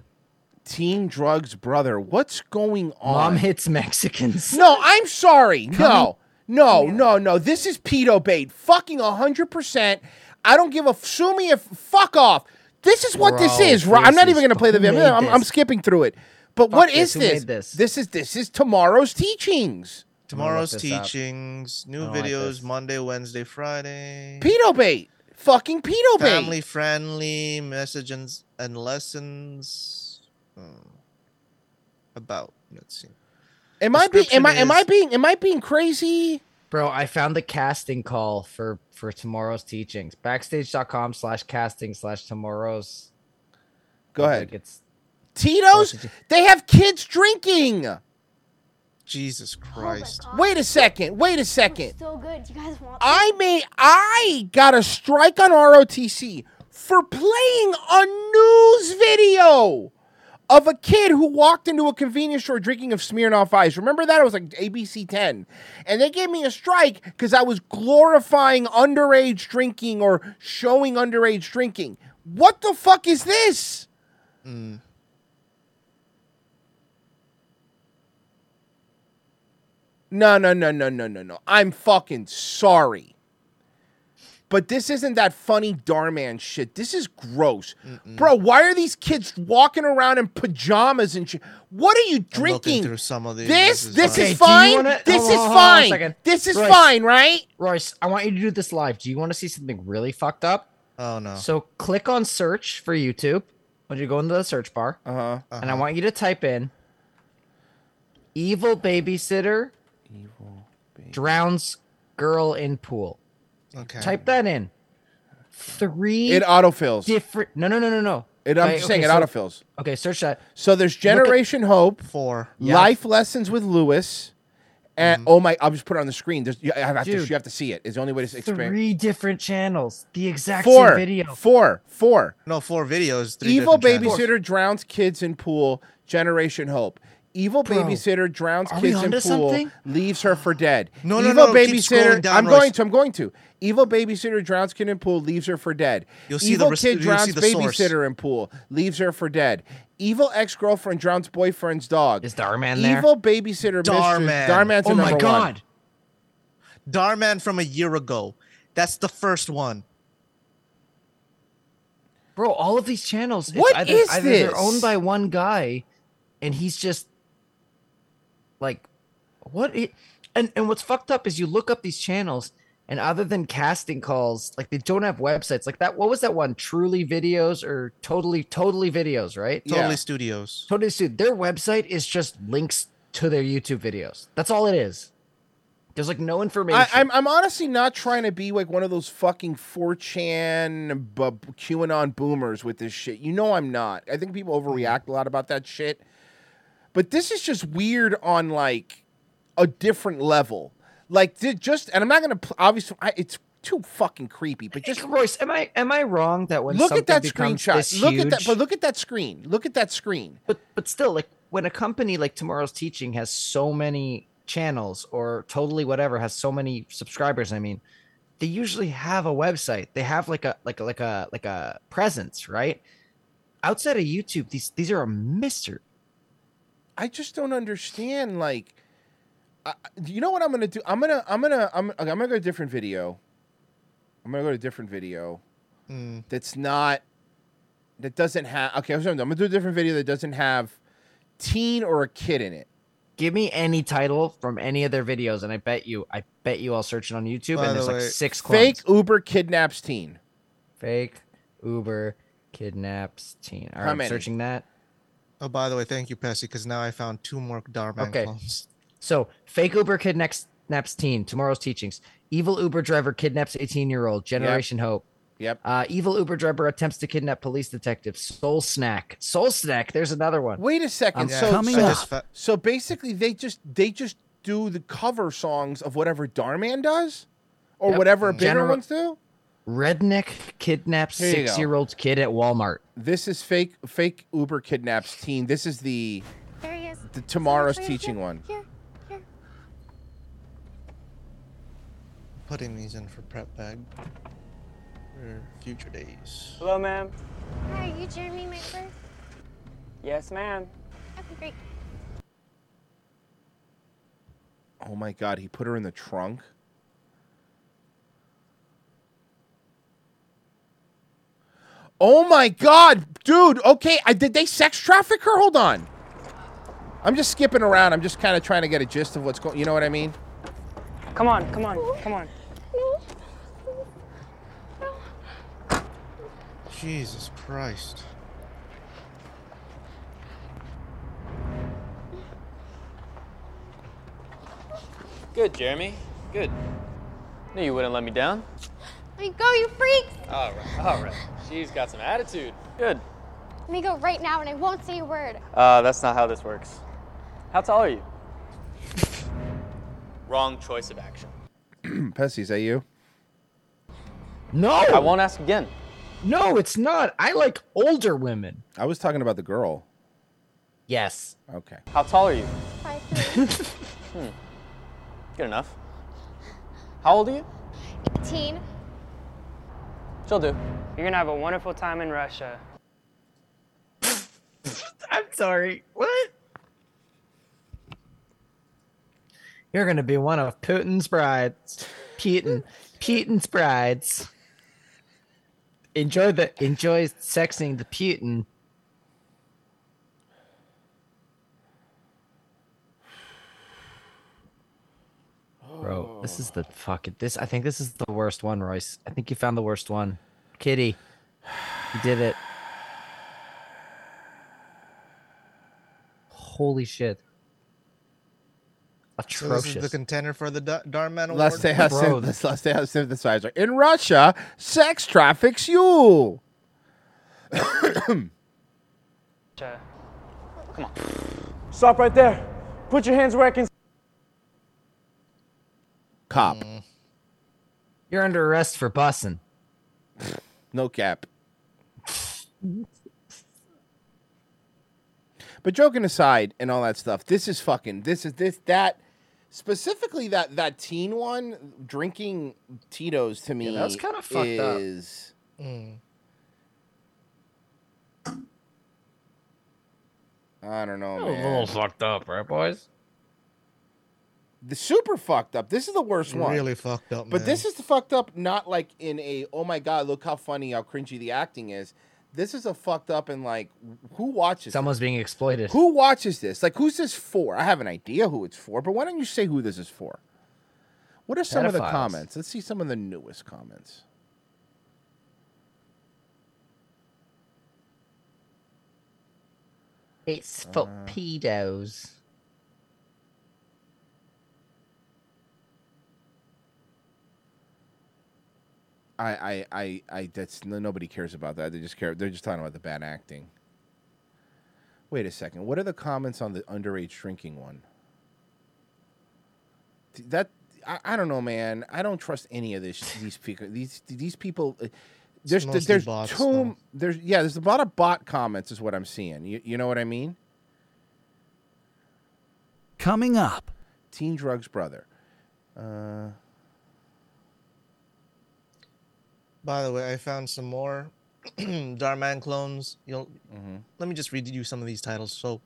Teen drugs brother. What's going on? Mom hits Mexicans. No, I'm sorry. No, Coming- no, no, no. This is pedo bait. Fucking hundred percent. I don't give a f- sue me if fuck off. This is what this is. Ro- I'm not this even is- going to play the who video. made I'm, I'm this? skipping through it. But Fuck what this. is Who made this? This is this is tomorrow's teachings. Tomorrow's this up. teachings, I new don't like videos, this. Monday, Wednesday, Friday. Pedo bait. Fucking pedo bait. Family friendly messages and lessons. Hmm. about let's see. Am I being am I Description am I being am I being crazy? Bro, I found the casting call for for tomorrow's teachings. Backstage.com slash casting slash tomorrow's. Go I ahead. think It's Tito's? They have kids drinking. Jesus Christ. Wait a second. Wait a second. So good. You guys want? I may I got a strike on ROTC for playing a news video of a kid who walked into a convenience store drinking of Smirnoff Ice. Remember that? It was like ABC 10. And they gave me a strike because I was glorifying underage drinking or showing underage drinking. What the fuck is this? Mm. No, no, no, no, no, no, no. I'm fucking sorry. But this isn't that funny Dhar Mann shit. This is gross. Bro, why are these kids walking around in pajamas and shit? What are you I'm drinking? through some of these. This is this fine. is Okay, do fine. wanna- This hold is hold on a fine. second. This is Royce. fine, right? Royce, I want you to do this live. Do you want to see something really fucked up? Oh no. So click on search for YouTube. When you go into the search bar, uh-huh. and I want you to type in "evil babysitter drowns girl in pool." Okay. Type that in. Three. It autofills. different. No, no, no, no, no. It, I'm Okay, just saying okay, it so- autofills. Okay, search that. So there's Look at- Generation Hope, Four. Yeah. Life Lessons with Lewis, and mm-hmm. oh my! I'll just put it on the screen. There's, you, I have to, Dude. you have to see it. It's the only way to experience. Three different channels. The exact Four, same video. four, four. No, four videos. Three Evil different channels. babysitter drowns kids in pool. Generation Hope. Evil Bro, babysitter drowns are we kids in pool, something? leaves her for dead. No, no, Evil no, keep babysitter. scrolling down, I'm Royce. going to. I'm going to. Evil babysitter drowns kid in pool, leaves her for dead. You'll see the Evil res- kid you'll drowns see the source. babysitter in pool, leaves her for dead. Evil ex girlfriend drowns boyfriend's dog. Is Dhar Mann there? Evil babysitter Dhar Mann. mistress. Dhar Mann's oh my number one. god. Dhar Mann from a year ago. That's the first one. Bro, all of these channels, it's What either, is either they're owned by one guy and he's just like what it and, and what's fucked up is you look up these channels and other than casting calls, like they don't have websites like that. What was that one? Truly videos or totally totally videos, right? Totally Studios. Totally Studios. Their website is just links to their YouTube videos. That's all it is. There's like no information. I, I'm I'm honestly not trying to be like one of those fucking 4chan bu- QAnon boomers with this shit. You know I'm not. I think people overreact mm-hmm. a lot about that shit. But this is just weird on like a different level. Like just and I'm not gonna pl- obviously I, it's too fucking creepy. But just Royce, am I am I wrong that when look at that screenshot. Look at that. huge- But look at that screen. Look at that screen. but but still like when a company like tomorrow's teaching has so many channels or totally whatever has so many subscribers i mean they usually have a website they have like a like a like a like a presence right outside of youtube these these are a mystery I just don't understand. Like, I, you know what I'm gonna do? I'm gonna, I'm gonna, I'm, okay, I'm gonna go to a different video. I'm gonna go to a different video Mm. that's not, that doesn't have. Okay, I'm gonna do a different video that doesn't have teen or a kid in it. give me any title from any of their videos and i bet you i bet you i'll search it on youtube By and the there's like way, six clones. Fake Uber kidnaps teen. fake uber kidnaps teen all How right, I'm searching that Oh, by the way, thank you, Pessy, because now I found two more Dhar Mann Okay. clones. So, fake Uber kidnaps kidnaps teen. Tomorrow's teachings. Evil Uber driver kidnaps 18 year old. Generation Hope. Yep. Uh, evil Uber driver attempts to kidnap police detective. Soul Snack. Soul Snack. There's another one. Wait a second. Um, so, coming so, up. so basically, they just, they just do the cover songs of whatever Dhar Mann does, or Yep. whatever a bigger General- ones do. Redneck kidnaps Here you go. six year old kid at Walmart. This is fake, fake Uber kidnaps teen. This is the, There he is. the tomorrow's Here, teaching here, one. Here, here. Putting these in for prep bag for future days. Hello, ma'am. Hi, are you Jeremy, my first? Yes, ma'am. Okay, great. Oh my god, he put her in the trunk. Oh my god, dude. Okay, I, did they sex traffic her? Hold on. I'm just skipping around. I'm just kind of trying to get a gist of what's going. You know what I mean? Come on, come on, come on. Jesus Christ. Good, Jeremy. Good. Knew you wouldn't let me down. Let me go, you freaks! All right, all right. She's got some attitude. Good. Let me go right now, and I won't say a word. Uh, that's not how this works. How tall are you? Wrong choice of action. Pessy, is that you? No. I won't ask again. No, it's not. I like older women. I was talking about the girl. Yes. Okay. How tall are you? Five, three, Hmm. Good enough. How old are you? teen. She'll do. You're gonna have a wonderful time in Russia. I'm sorry. What? You're gonna be one of Putin's brides. Putin. Putin's brides. Enjoy the enjoy sexing the Putin. Bro, this is the oh. fucking this I think this is the worst one, Royce. I think you found the worst one. Kitty. You did it. Holy shit. So this is Atrocious. the contender for the Da- Dhar Mann Award. Let's say has Bro, synth- let's say has synthesizer. In Russia, sex traffics you. Come on. Stop right there. Put your hands where I can. Cop. Mm. You're under arrest for bussing. No cap. But joking aside and all that stuff, this is fucking. This is this that specifically that that teen one drinking Tito's to me. Yeah, that's kinda fucked up. is, mm. I don't know, A little fucked up, right, boys? The super fucked up. This is the worst one. Really fucked up, But man. this is the fucked up, not like in a oh my god, look how funny, how cringy the acting is. This is a fucked up and like who watches? Someone's being exploited. Who watches this? Like who's this for? I have an idea who it's for, but why don't you say who this is for? What are some of the comments? Let's see some of the newest comments. It's for Uh, pedos. I, I, I, I that's no, nobody cares about that. They just care. They're just talking about the bad acting. Wait a second. What are the comments on the underage drinking one? That I, I don't know, man. I don't trust any of this. These people. These these people. uh, There's mostly there's bots, too though. there's yeah there's a lot of bot comments is what I'm seeing. You you know what I mean? Coming up. Teen drugs brother. Uh, By the way, I found some more Dhar Mann clones. You'll mm-hmm. let me just read you some of these titles. So,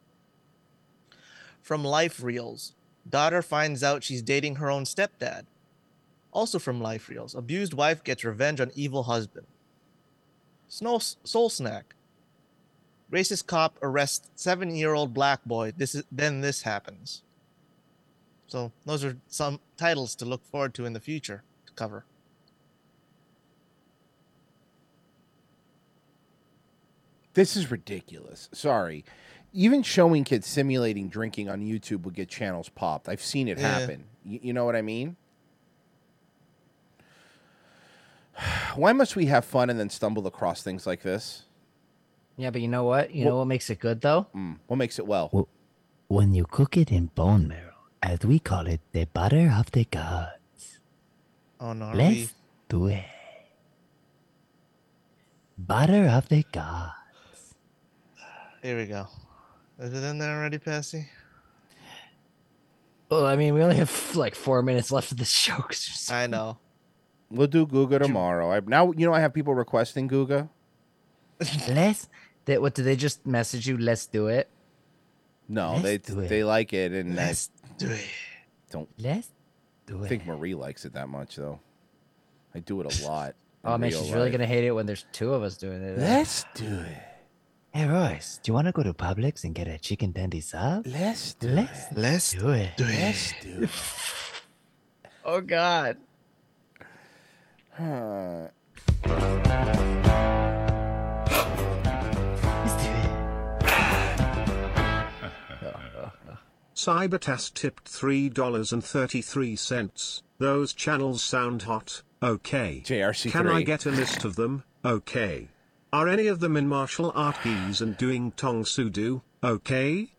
from Life Reels, daughter finds out she's dating her own stepdad. Also from Life Reels, abused wife gets revenge on evil husband. Snow Soul Snack. Racist cop arrests seven-year-old black boy. This is then this happens. So those are some titles to look forward to in the future to cover. This is ridiculous. Sorry. Even showing kids simulating drinking on YouTube would get channels popped. I've seen it Yeah. happen. Y- you know what I mean? Why must we have fun and then stumble across things like this? Yeah, but you know what? You know what makes it good though? Mm, what makes it well? When you cook it in bone marrow, as we call it, the butter of the gods. Oh no, Let's do it. Butter of the gods. Here we go. Is it in there already, Passy? Well, I mean, we only have like four minutes left of the show. 'cause there's I know. We'll do Guga tomorrow. I, now you know I have people requesting Guga. Let's. They, what did they just message you? Let's do it. No, Let's they do it. they like it, and Let's do it. don't Let's do I think Marie likes it that much though. I do it a lot. Oh man, real she's really gonna hate it when there's two of us doing it. Let's do it. Hey Royce, do you want to go to Publix and get a chicken dandy sub? Let's do Let's it. Let's do it. do it. Let's do it. Oh God. Huh. Cybertas tipped $3.33. Those channels sound hot, okay. JRC3. Can I get a list of them? Okay. Are any of them in martial art geese and doing Tang Soo Do? Okay.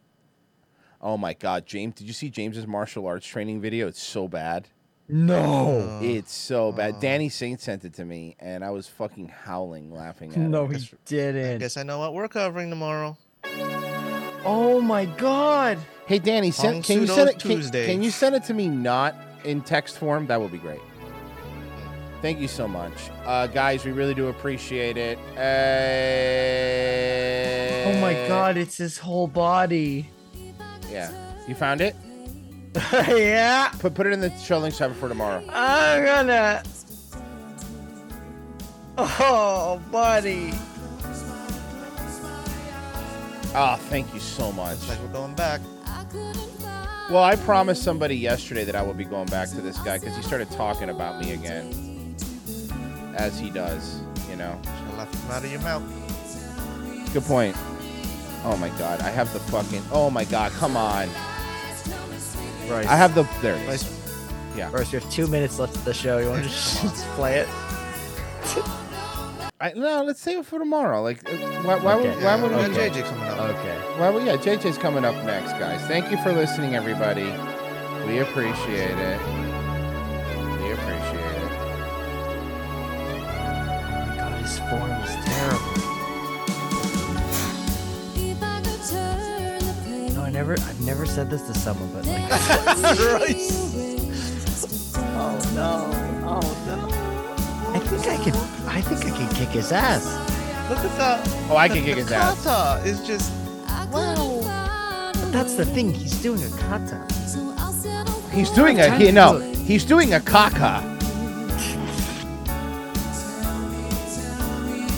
Oh my God, James! Did you see James's martial arts training video? It's so bad. No. It's so bad. Uh. Danny Saint sent it to me, and I was fucking howling laughing at it. No, it. he didn't. I Guess I know what we're covering tomorrow. Oh my God. Hey, Danny, Tong send, can you Sudo send it? Can, Tuesday. can you send it to me not in text form? That would be great. Thank you so much, uh, guys. We really do appreciate it. Uh, Oh my God! It's his whole body. Yeah, you found it. yeah. Put put it in the show links tab for tomorrow. I'm gonna. Oh, buddy. Oh, thank you so much. Like we're going back. Well, I promised somebody yesterday that I would be going back to this guy because he started talking about me again, as he does. You know. Should have left them out of your mouth. Good point. Oh my god, I have the fucking. Oh my god, come on. Right. I have the. There it is. Yeah. First, you have two minutes left of the show. You want to just, just play it? I, no, let's save it for tomorrow. Like, uh, why, why, would, Okay. why would We got we? JJ coming up. Okay. Why would, yeah, JJ's coming up next, guys. Thank you for listening, everybody. We appreciate it. Never, I've never said this to someone, but like, Oh no! Oh no! I think I can, I think I can kick his ass. Look at that. Oh, I the, can kick the his ass. kata is just wow. But that's the thing. He's doing a kata. He's doing a he no. He's doing a kaka.